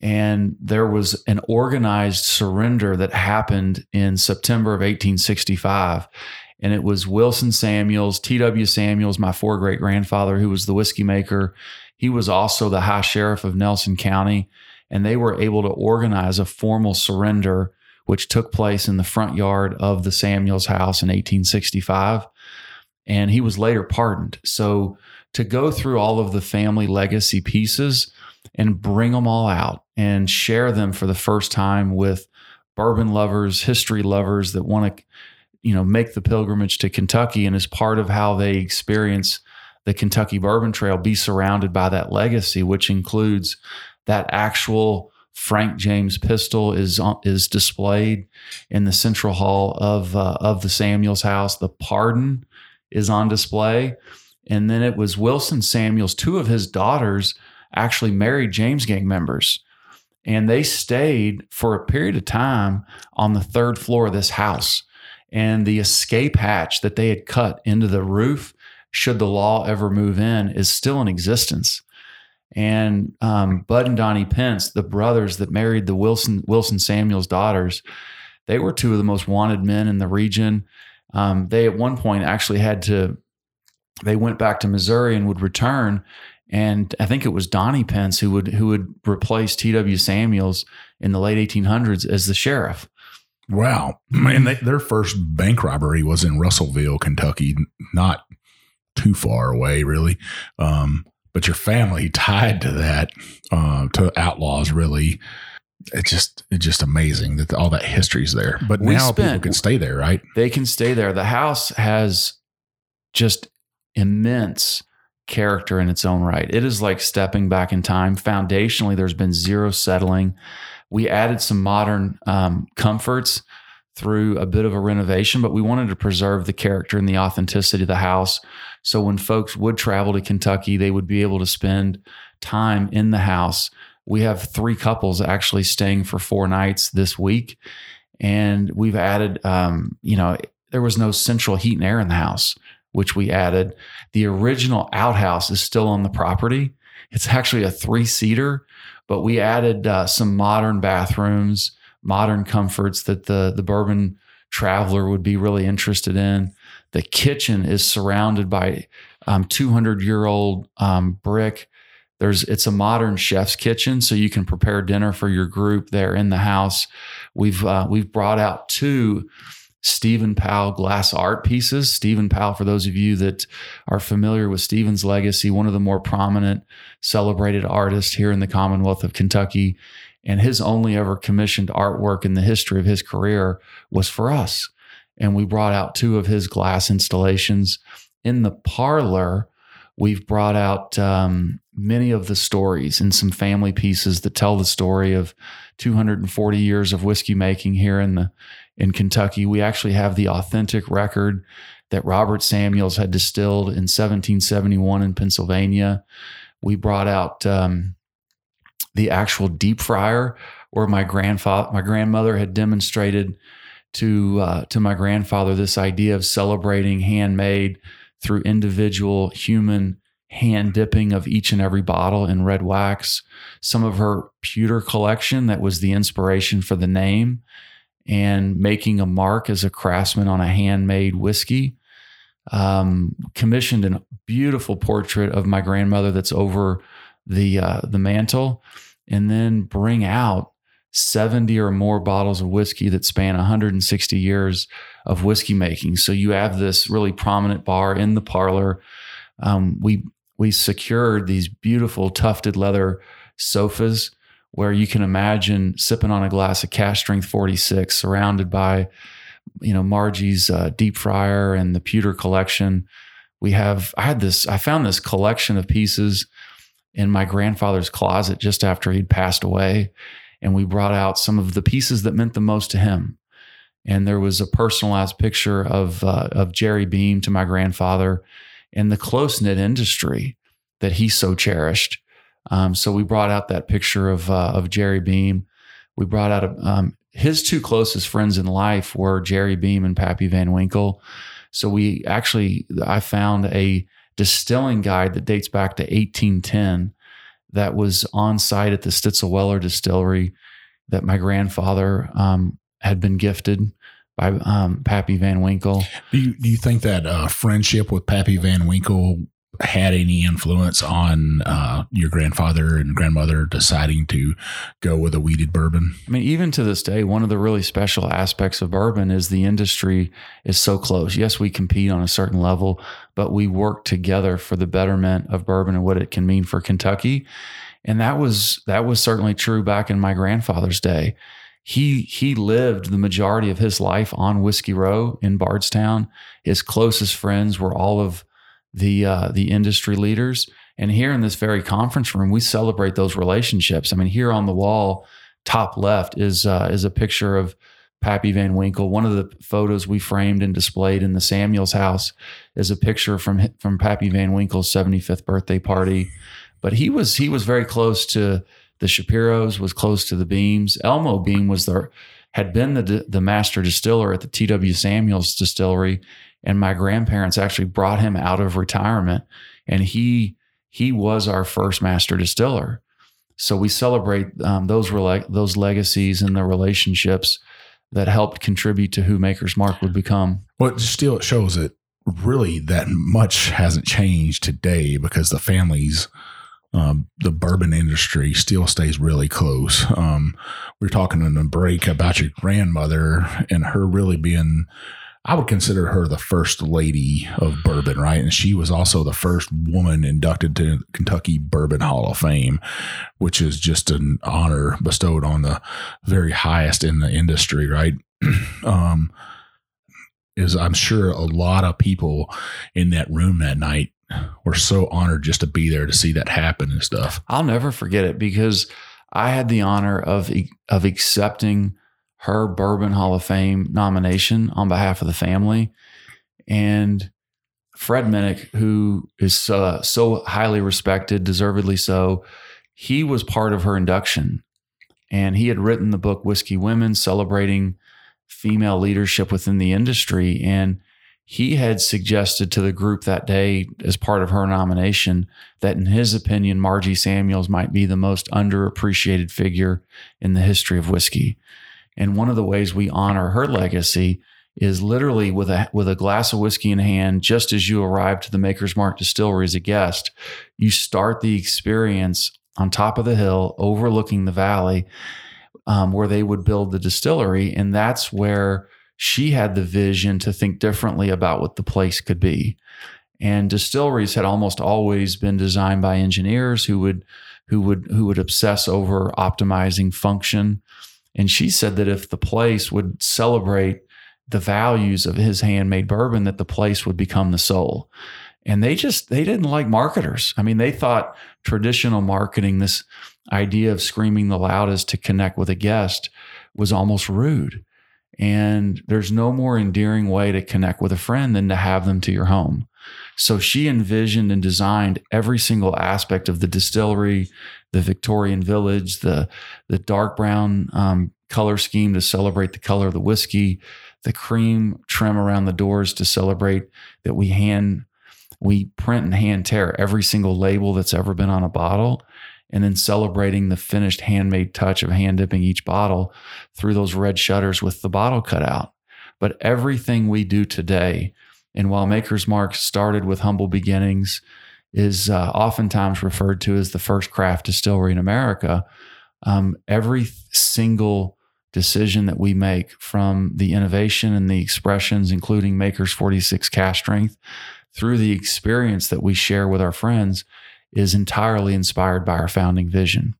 And there was an organized surrender that happened in September of 1865 and it was Wilson Samuels, T.W. Samuels, my four great grandfather, who was the whiskey maker. He was also the high sheriff of Nelson County, and they were able to organize a formal surrender, which took place in the front yard of the Samuels house in 1865. And he was later pardoned. So to go through all of the family legacy pieces and bring them all out and share them for the first time with bourbon lovers, history lovers that want to you know make the pilgrimage to Kentucky and as part of how they experience the Kentucky Bourbon Trail be surrounded by that legacy which includes that actual Frank James pistol is is displayed in the central hall of uh, of the Samuels house. The pardon is on display. And then it was Wilson Samuels two of his daughters actually married James gang members. And they stayed for a period of time on the third floor of this house and the escape hatch that they had cut into the roof, should the law ever move in, is still in existence. And um, Bud and Donnie Pence, the brothers that married the Wilson Wilson Samuels daughters, they were two of the most wanted men in the region. Um, they at one point actually had to. They went back to Missouri and would return, and I think it was Donnie Pence who would who would replace T.W. Samuels in the late 1800s as the sheriff. Wow. Man, they, their first bank robbery was in Russellville, Kentucky, not too far away, really. Um, but your family tied to that, uh, to outlaws, really. It's just it's just amazing that all that history's there. But We now people can stay there, right? They can stay there. The house has just immense character in its own right. It is like stepping back in time. Foundationally, there's been zero settling. We added some modern um, comforts through a bit of a renovation, but we wanted to preserve the character and the authenticity of the house. So when folks would travel to Kentucky, they would be able to spend time in the house. We have three couples actually staying for four nights this week. And we've added, um, you know, there was no central heat and air in the house, which we added. The original outhouse is still on the property. It's actually a three seater, but we added uh, some modern bathrooms, modern comforts that the the bourbon traveler would be really interested in. The kitchen is surrounded by um, 200 year old um, brick. There's it's a modern chef's kitchen, so you can prepare dinner for your group there in the house. We've uh, we've brought out two Stephen Powell glass art pieces. Stephen Powell, for those of you that are familiar with Stephen's legacy, one of the more prominent, celebrated artists here in the Commonwealth of Kentucky. And his only ever commissioned artwork in the history of his career was for us. And we brought out two of his glass installations. In the parlor, we've brought out um, many of the stories and some family pieces that tell the story of 240 years of whiskey making here in the in Kentucky. We actually have the authentic record that Robert Samuels had distilled in 1771 in Pennsylvania. We brought out um, the actual deep fryer where my grandfather, my grandmother had demonstrated to uh, to my grandfather this idea of celebrating handmade through individual human hand dipping of each and every bottle in red wax. Some of her pewter collection that was the inspiration for the name and making a mark as a craftsman on a handmade whiskey. Um, commissioned a beautiful portrait of my grandmother that's over the uh, the mantle, and then bring out 70 or more bottles of whiskey that span 160 years of whiskey making. So you have this really prominent bar in the parlor. Um, we we secured these beautiful tufted leather sofas where you can imagine sipping on a glass of cask strength 46 surrounded by you know margie's uh, deep fryer and the pewter collection we have i had this i found this collection of pieces in my grandfather's closet just after he'd passed away and we brought out some of the pieces that meant the most to him and there was a personalized picture of uh, of jerry beam to my grandfather and the close knit industry that he so cherished um, so we brought out that picture of uh, of Jerry Beam. We brought out um, his two closest friends in life were Jerry Beam and Pappy Van Winkle. So we actually, I found a distilling guide that dates back to 1810 that was on site at the Stitzel-Weller Distillery that my grandfather um, had been gifted by um, Pappy Van Winkle. Do you do you think that uh, friendship with Pappy Van Winkle had any influence on uh, your grandfather and grandmother deciding to go with a wheated bourbon? I mean, even to this day, one of the really special aspects of bourbon is the industry is so close. Yes, we compete on a certain level, but we work together for the betterment of bourbon and what it can mean for Kentucky. And that was that was certainly true back in my grandfather's day. He he lived the majority of his life on Whiskey Row in Bardstown. His closest friends were all of the uh, the industry leaders. And here in this very conference room, we celebrate those relationships. I mean, here on the wall, top left is uh, is a picture of Pappy Van Winkle. One of the photos we framed and displayed in the Samuels house is a picture from from Pappy Van Winkle's 75th birthday party. But he was he was very close to the Shapiros, was close to the Beams. Elmo Beam was the had been the the master distiller at the T.W. Samuels distillery, and my grandparents actually brought him out of retirement, and he he was our first master distiller. So we celebrate um, those rela- those legacies and the relationships that helped contribute to who Maker's Mark would become. Well, still it shows that really that much hasn't changed today because the families, um, the bourbon industry still stays really close. Um, we are talking in a break about your grandmother and her really being. I would consider her the first lady of bourbon, right? And she was also the first woman inducted to Kentucky Bourbon Hall of Fame, which is just an honor bestowed on the very highest in the industry, right? um, is I'm sure a lot of people in that room that night were so honored just to be there to see that happen and stuff. I'll never forget it because I had the honor of of accepting her Bourbon Hall of Fame nomination on behalf of the family, and Fred Minnick, who is uh, so highly respected, deservedly so, he was part of her induction, and he had written the book Whiskey Women, celebrating female leadership within the industry. And he had suggested to the group that day, as part of her nomination, that in his opinion, Margie Samuels might be the most underappreciated figure in the history of whiskey. And one of the ways we honor her legacy is literally with a with a glass of whiskey in hand, just as you arrive to the Maker's Mark Distillery as a guest, you start the experience on top of the hill, overlooking the valley, um, where they would build the distillery. And that's where she had the vision to think differently about what the place could be. And distilleries had almost always been designed by engineers who would who would who would obsess over optimizing function. And she said that if the place would celebrate the values of his handmade bourbon, that the place would become the soul. And they just they didn't like marketers. I mean, they thought traditional marketing, this idea of screaming the loudest to connect with a guest was almost rude. And there's no more endearing way to connect with a friend than to have them to your home. So she envisioned and designed every single aspect of the distillery, the Victorian village, the the dark brown um, color scheme to celebrate the color of the whiskey, the cream trim around the doors to celebrate that we hand we print and hand tear every single label that's ever been on a bottle and then celebrating the finished handmade touch of hand dipping each bottle through those red shutters with the bottle cut out. But everything we do today, and while Maker's Mark started with humble beginnings, is uh, oftentimes referred to as the first craft distillery in America. Um, every single decision that we make from the innovation and the expressions, including Maker's 46 cask strength, through the experience that we share with our friends, is entirely inspired by our founding vision.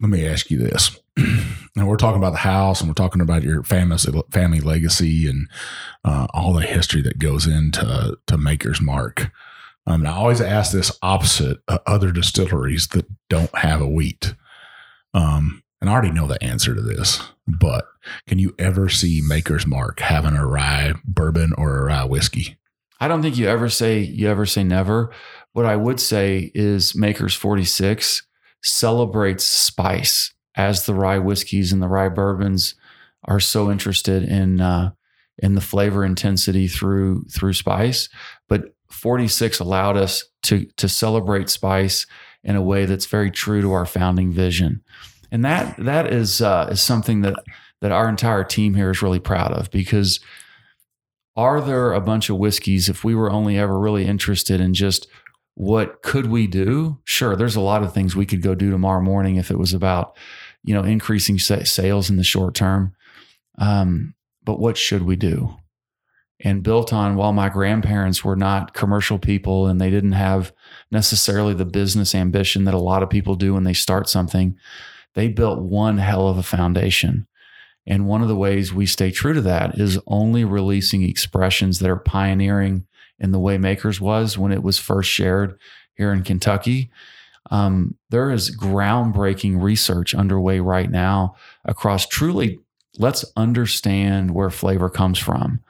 Let me ask you this. now we're talking about the house and we're talking about your family family legacy and uh, all the history that goes into to Maker's Mark. Um, and I always ask this opposite uh, other distilleries that don't have a wheat. Um, and I already know the answer to this, but can you ever see Maker's Mark having a rye bourbon or a rye whiskey? I don't think you ever say you ever say never. What I would say is Maker's 46 celebrates spice as the rye whiskeys and the rye bourbons are so interested in uh, in the flavor intensity through through spice. But 46 allowed us to to celebrate spice in a way that's very true to our founding vision, and that that is uh, is something that that our entire team here is really proud of because are there a bunch of whiskeys if we were only ever really interested in just what could we do? Sure there's a lot of things we could go do tomorrow morning if it was about you know increasing sales in the short term. Um, but what should we do and built on while my grandparents were not commercial people and they didn't have necessarily the business ambition that a lot of people do when they start something they built one hell of a foundation and one of the ways we stay true to that is only releasing expressions that are pioneering in the way Makers was when it was first shared here in Kentucky. Um, there is groundbreaking research underway right now across truly, let's understand where flavor comes from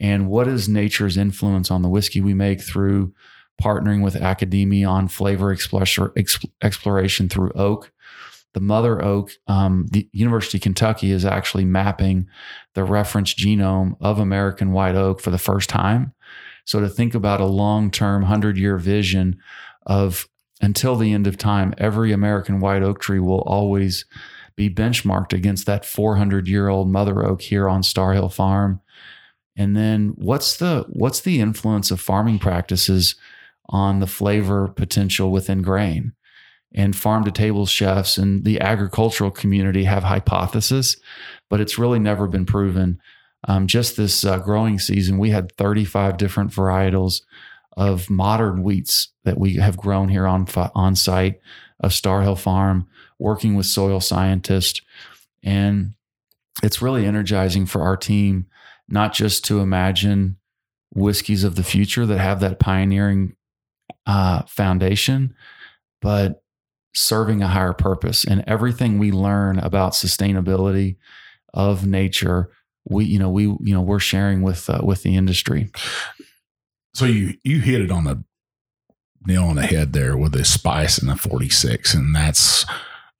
and what is nature's influence on the whiskey we make through partnering with academia on flavor exploration through oak the mother oak, um, the University of Kentucky is actually mapping the reference genome of American white oak for the first time. So to think about a long-term, hundred-year vision of until the end of time, every American white oak tree will always be benchmarked against that 400 year old mother oak here on Star Hill Farm? And then what's the what's the influence of farming practices on the flavor potential within grain? And farm to table chefs and the agricultural community have hypotheses, but it's really never been proven. Um, just this uh, growing season, we had 35 different varietals of modern wheats that we have grown here on on site of Star Hill Farm, working with soil scientists, and it's really energizing for our team not just to imagine whiskeys of the future that have that pioneering uh, foundation, but serving a higher purpose. And everything we learn about sustainability of nature, we you know we you know we're sharing with uh, with the industry. So you you hit it on the nail on the head there with the spice and the 46 and that's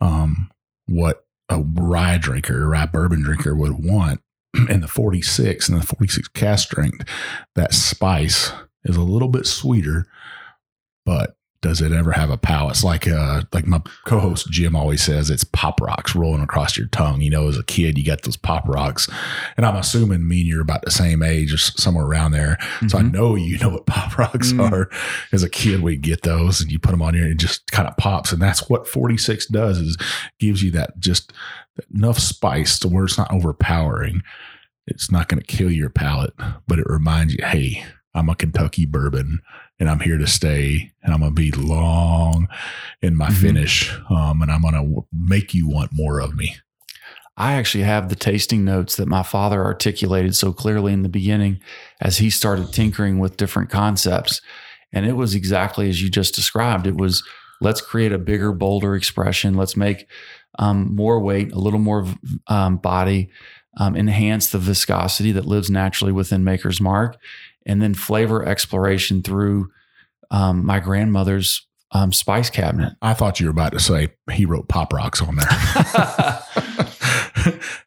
um, what a rye drinker a rye bourbon drinker would want and the 46 and the 46 cask strength, that spice is a little bit sweeter, but does it ever have a palate? It's like uh like my co-host Jim always says, it's pop rocks rolling across your tongue. You know, as a kid, you got those pop rocks, and I'm assuming me and you're about the same age, or somewhere around there. Mm-hmm. So I mm-hmm. know you know what pop rocks mm. are. As a kid, we get those, and you put them on here, and it just kind of pops, and that's what 46 does is gives you that just enough spice to where it's not overpowering. It's not going to kill your palate, but it reminds you, hey, I'm a Kentucky bourbon and I'm here to stay and I'm going to be long in my mm-hmm. finish. Um, and I'm going to make you want more of me. I actually have the tasting notes that my father articulated so clearly in the beginning as he started tinkering with different concepts. And it was exactly as you just described. It was let's create a bigger, bolder expression. Let's make um, more weight, a little more um, body, um, enhance the viscosity that lives naturally within Maker's Mark, and then flavor exploration through um, my grandmother's um, spice cabinet. I thought you were about to say he wrote pop rocks on there. that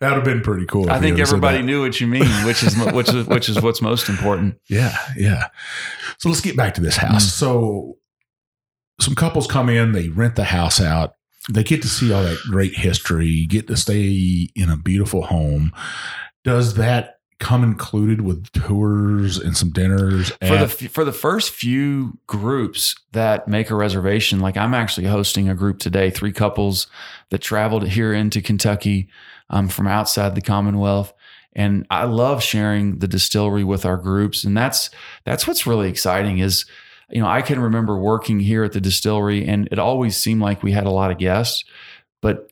would have been pretty cool. I think everybody knew what you mean, which is which is which is what's most important. Yeah, yeah. So let's get back to this house. Mm. So some couples come in, they rent the house out they get to see all that great history, get to stay in a beautiful home. Does that come included with tours and some dinners for the for the first few groups that make a reservation like i'm actually hosting a group today three couples that traveled here into kentucky um, from outside the commonwealth and i love sharing the distillery with our groups and that's that's what's really exciting is you know, I can remember working here at the distillery and it always seemed like we had a lot of guests, but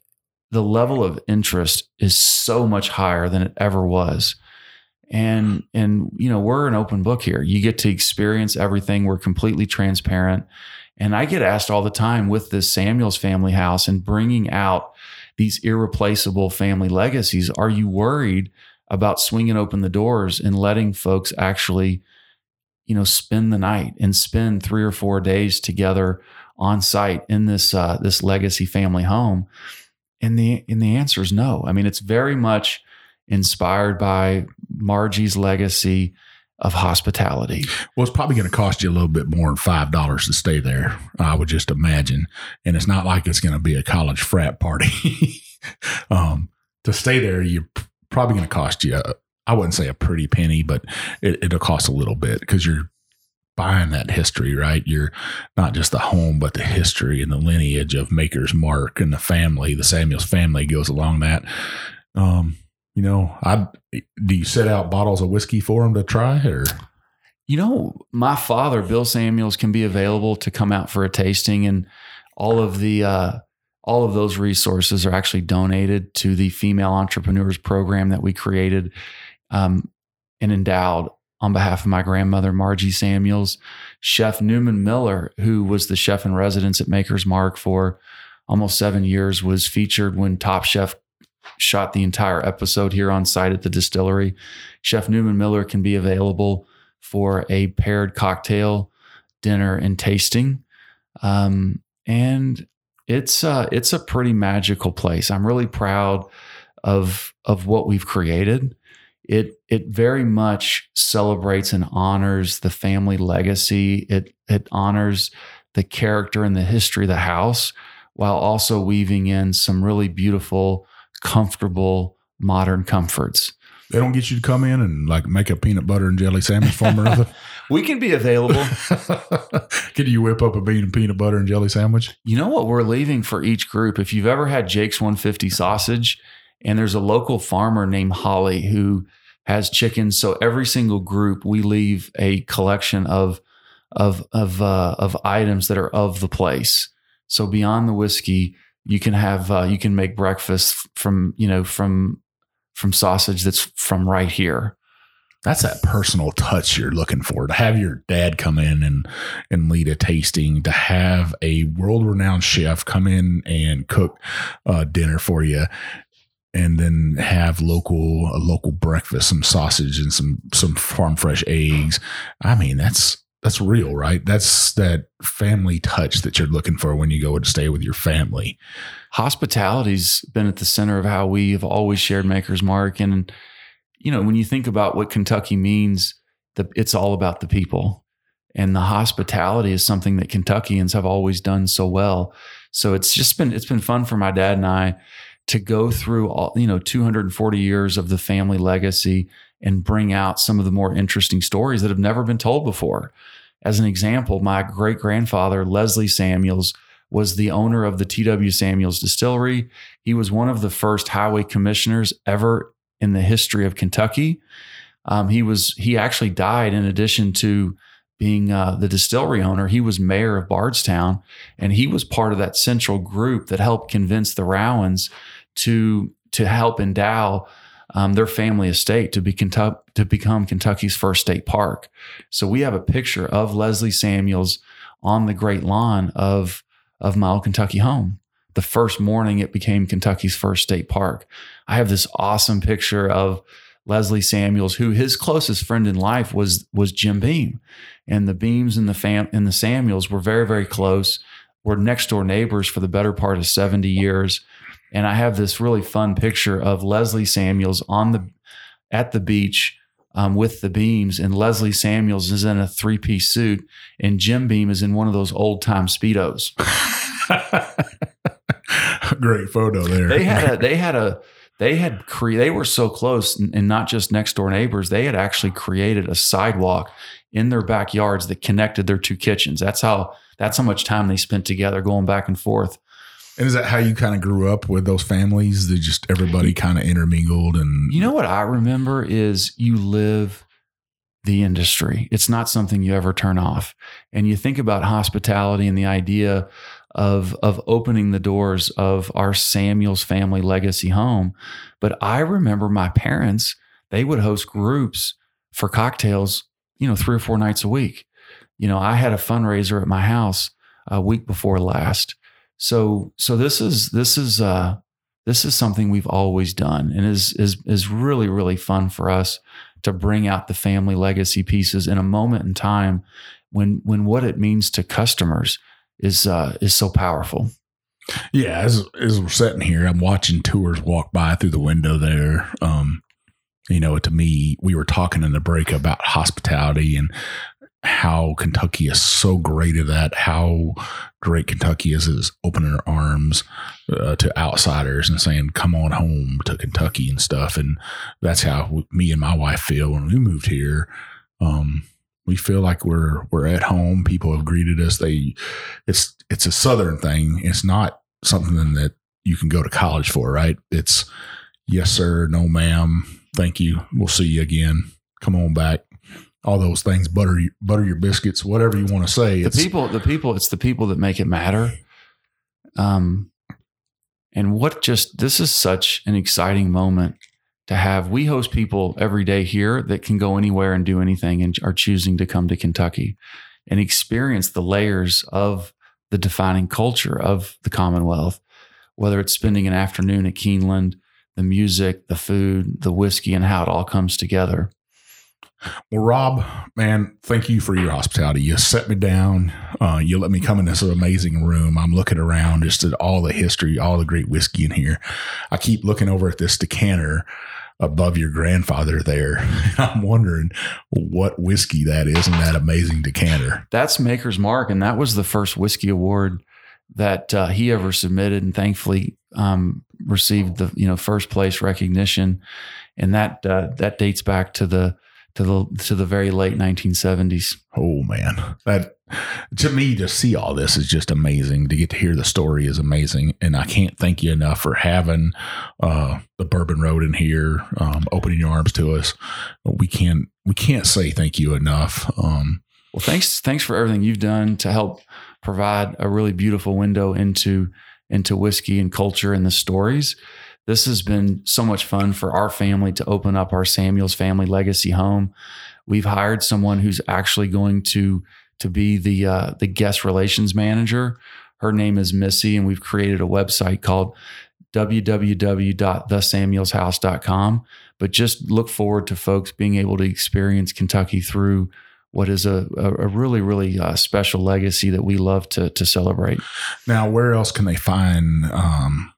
the level of interest is so much higher than it ever was. And and you know, we're an open book here. You get to experience everything. We're completely transparent. And I get asked all the time with this Samuels family house and bringing out these irreplaceable family legacies, are you worried about swinging open the doors and letting folks actually you know, spend the night and spend three or four days together on site in this uh, this legacy family home? And the and the answer is no. I mean, it's very much inspired by Margie's legacy of hospitality. Well, it's probably going to cost you a little bit more than five dollars to stay there. I would just imagine, and it's not like it's going to be a college frat party. um, to stay there, you're probably going to cost you I wouldn't say a pretty penny, but it, it'll cost a little bit because you're buying that history, right? You're not just the home, but the history and the lineage of Maker's Mark and the family. The Samuels family goes along that. Um, you know, I do you set out bottles of whiskey for them to try, or you know, my father, Bill Samuels, can be available to come out for a tasting, and all of the uh, all of those resources are actually donated to the Female Entrepreneurs Program that we created um, and endowed on behalf of my grandmother, Margie Samuels. Chef Newman Miller, who was the chef in residence at Maker's Mark for almost seven years, was featured when Top Chef shot the entire episode here on site at the distillery. Chef Newman Miller can be available for a paired cocktail dinner and tasting. Um, and it's uh, it's a pretty magical place. I'm really proud of of what we've created it it very much celebrates and honors the family legacy. It it honors the character and the history of the house while also weaving in some really beautiful, comfortable, modern comforts. They don't get you to come in and like make a peanut butter and jelly sandwich for them or nothing. We can be available. Could you whip up a bean and peanut butter and jelly sandwich? You know what we're leaving for each group? If you've ever had Jake's 150 sausage, and there's a local farmer named Holly who has chickens, so every single group we leave a collection of of of uh, of items that are of the place. So beyond the whiskey, you can have uh, you can make breakfast from you know from from sausage that's from right here. That's that personal touch you're looking for. To have your dad come in and and lead a tasting, to have a world renowned chef come in and cook uh, dinner for you, and then have local a local breakfast, some sausage and some some farm fresh eggs. I mean, that's that's real, right? That's that family touch that you're looking for when you go and stay with your family. Hospitality's been at the center of how we have always shared Maker's Mark, and you know when you think about what Kentucky means, the, it's all about the people, and the hospitality is something that Kentuckians have always done so well. So it's just been it's been fun for my dad and I to go through all you know 240 years of the family legacy and bring out some of the more interesting stories that have never been told before. As an example, my great grandfather Leslie Samuels was the owner of the T.W. Samuels Distillery. He was one of the first highway commissioners ever in the history of Kentucky. Um, he was he actually died in addition to being uh, the distillery owner. He was mayor of Bardstown, and he was part of that central group that helped convince the Rowans to to help endow um, their family estate to be Kentucky, to become Kentucky's first state park. So we have a picture of Leslie Samuels on the great lawn of of my old Kentucky home. The first morning it became Kentucky's first state park. I have this awesome picture of Leslie Samuels, who his closest friend in life was was Jim Beam, and the Beams and the fam and the Samuels were very very close. Were next door neighbors for the better part of seventy years, and I have this really fun picture of Leslie Samuels on the at the beach um, with the Beams, and Leslie Samuels is in a three piece suit, and Jim Beam is in one of those old time speedos. Great photo there. They had a they had a they had cre- they were so close and not just next door neighbors they had actually created a sidewalk in their backyards that connected their two kitchens that's how that's how much time they spent together going back and forth and is that how you kind of grew up with those families that just everybody kind of intermingled and you know what i remember is you live the industry it's not something you ever turn off and you think about hospitality and the idea of of opening the doors of our Samuels family legacy home. But I remember my parents, they would host groups for cocktails, you know, three or four nights a week. You know, I had a fundraiser at my house a week before last. So so this is this is uh this is something we've always done and is is is really really fun for us to bring out the family legacy pieces in a moment in time when when what it means to customers is uh, is so powerful. Yeah, as as we're sitting here, I'm watching tours walk by through the window there. Um, you know, to me, we were talking in the break about hospitality and how Kentucky is so great at that. How great Kentucky is is opening their arms uh, to outsiders and saying, "Come on home to Kentucky" and stuff. And that's how me and my wife feel when we moved here. Um, we feel like we're we're at home. People have greeted us. They it's it's a southern thing. It's not something that you can go to college for, right? It's yes sir, no ma'am, thank you. We'll see you again. Come on back. All those things, butter butter your biscuits, whatever you want to say. The people, the people, it's the people that make it matter. Um, and what just this is such an exciting moment to have. We host people every day here that can go anywhere and do anything and are choosing to come to Kentucky and experience the layers of the defining culture of the Commonwealth, whether it's spending an afternoon at Keeneland, the music, the food, the whiskey, and how it all comes together. Well, Rob, man, thank you for your hospitality. You set me down. Uh, you let me come in this amazing room. I'm looking around just at all the history, all the great whiskey in here. I keep looking over at this decanter above your grandfather there. I'm wondering what whiskey that is in that amazing decanter. That's Maker's Mark, and that was the first whiskey award that uh, he ever submitted, and thankfully um, received the you know first place recognition, and that uh, that dates back to the to the to the very late 1970s. Oh man, that to me to see all this is just amazing. To get to hear the story is amazing, and I can't thank you enough for having uh, the Bourbon Road in here, um, opening your arms to us. We can't we can't say thank you enough. Um, well, thanks thanks for everything you've done to help provide a really beautiful window into into whiskey and culture and the stories. This has been so much fun for our family to open up our Samuels family legacy home. We've hired someone who's actually going to to be the uh, the guest relations manager. Her name is Missy, and we've created a website called www.thesamuelshouse.com. But just look forward to folks being able to experience Kentucky through what is a, a really, really uh, special legacy that we love to, to celebrate. Now, where else can they find um,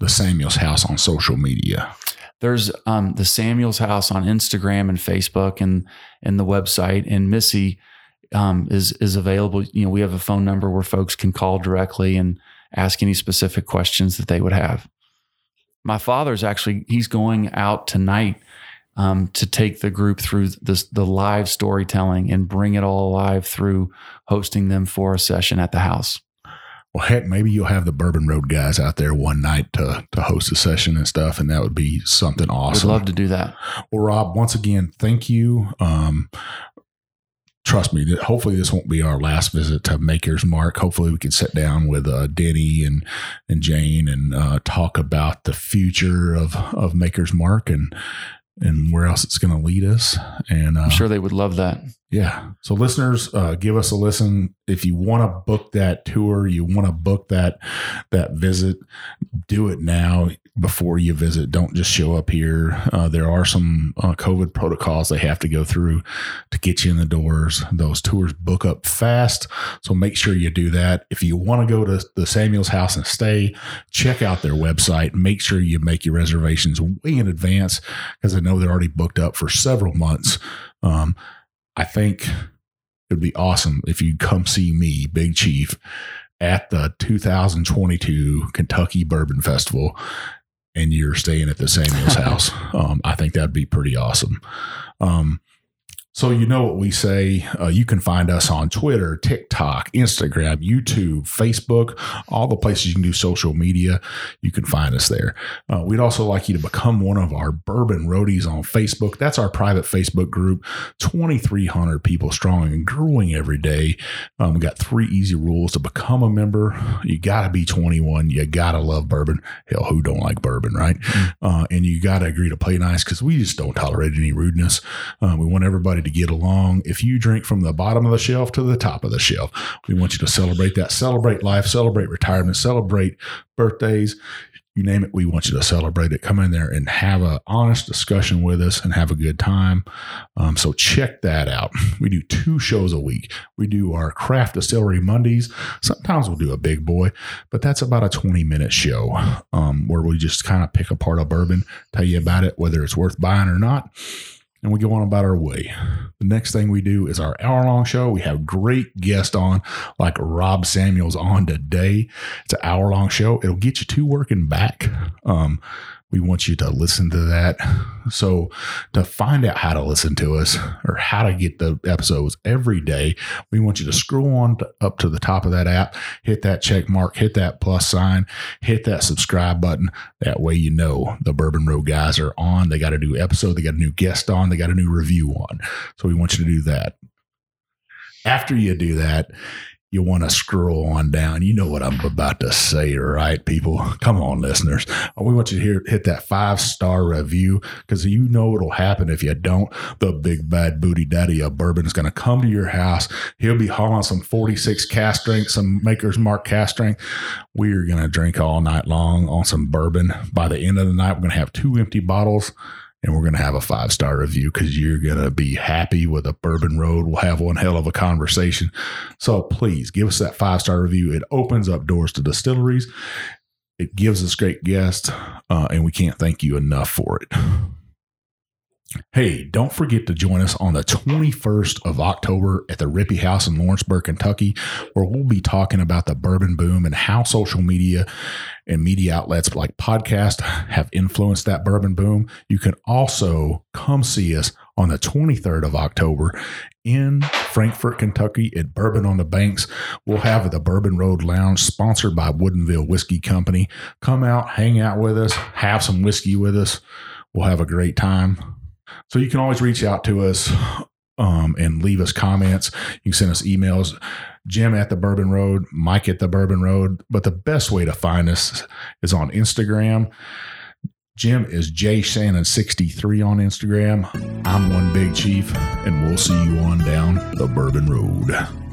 the Samuels House on social media? There's um, the Samuels House on Instagram and Facebook and and the website. And Missy um, is is available. You know, we have a phone number where folks can call directly and ask any specific questions that they would have. My father's actually he's going out tonight um, to take the group through this, the live storytelling and bring it all alive through hosting them for a session at the house. Well, heck, maybe you'll have the Bourbon Road guys out there one night to to host a session and stuff, and that would be something awesome. Would love to do that. Well, Rob, once again, thank you. Um, trust me, that hopefully this won't be our last visit to Maker's Mark. Hopefully we can sit down with uh, Denny and and Jane and uh, talk about the future of of Maker's Mark and and where else it's going to lead us. And uh, I'm sure they would love that. Yeah. So listeners, uh, give us a listen. If you want to book that tour, you want to book that that visit, do it now before you visit. Don't just show up here. Uh, there are some uh, COVID protocols they have to go through to get you in the doors. Those tours book up fast, so make sure you do that. If you want to go to the Samuel's house and stay, check out their website. Make sure you make your reservations way in advance because I know they're already booked up for several months. Um, I think it'd be awesome if you come see me, Big Chief, at the 2022 Kentucky Bourbon Festival and you're staying at the Samuel's house. Um, I think that'd be pretty awesome. Um, so, you know what we say. Uh, you can find us on Twitter, TikTok, Instagram, YouTube, Facebook, all the places you can do social media. You can find us there. Uh, we'd also like you to become one of our Bourbon Roadies on Facebook. That's our private Facebook group, 2,300 people strong and growing every day. Um, we got three easy rules to become a member. You got to be 21. You got to love bourbon. Hell, who don't like bourbon, right? Mm-hmm. Uh, and you got to agree to play nice because we just don't tolerate any rudeness. Uh, we want everybody to get along. If you drink from the bottom of the shelf to the top of the shelf, we want you to celebrate that. Celebrate life, celebrate retirement, celebrate birthdays. You name it, we want you to celebrate it. Come in there and have an honest discussion with us and have a good time. Um, so check that out. We do two shows a week. We do our craft distillery Mondays. Sometimes we'll do a big boy, but that's about a 20 minute show um, where we just kind of pick apart a bourbon, tell you about it, whether it's worth buying or not and we go on about our way. The next thing we do is our hour long show. We have great guests on, like Rob Samuels on today. It's an hour long show. It'll get you to working back. Um, we want you to listen to that. So, to find out how to listen to us or how to get the episodes every day, we want you to scroll on to, up to the top of that app, hit that check mark, hit that plus sign, hit that subscribe button. That way, you know the Bourbon Road guys are on. They got a new episode, they got a new guest on, they got a new review on. So, we want you to do that. After you do that, you want to scroll on down. You know what I'm about to say, right, people? Come on, listeners. We want you to hear, hit that five star review because you know what'll happen if you don't. The big bad booty daddy of bourbon is going to come to your house. He'll be hauling some 46 cask strength, some Maker's Mark cask strength. We are going to drink all night long on some bourbon. By the end of the night, we're going to have two empty bottles and we're going to have a five star review because you're going to be happy with a bourbon road. We'll have one hell of a conversation. So please give us that five star review. It opens up doors to distilleries. It gives us great guests, uh, and we can't thank you enough for it. Hey, don't forget to join us on the 21st of October at the Ripy House in Lawrenceburg, Kentucky, where we'll be talking about the bourbon boom and how social media and media outlets like podcast have influenced that bourbon boom. You can also come see us on the 23rd of October in Frankfort, Kentucky at Bourbon on the Banks. We'll have the Bourbon Road Lounge sponsored by Woodinville Whiskey Company. Come out, hang out with us, have some whiskey with us. We'll have a great time. So you can always reach out to us um, and leave us comments. You can send us emails. Jim at the Bourbon Road, Mike at the Bourbon Road. But the best way to find us is on Instagram. Jim is Jay Shannon63 on Instagram. I'm one big chief, and we'll see you on down the Bourbon Road.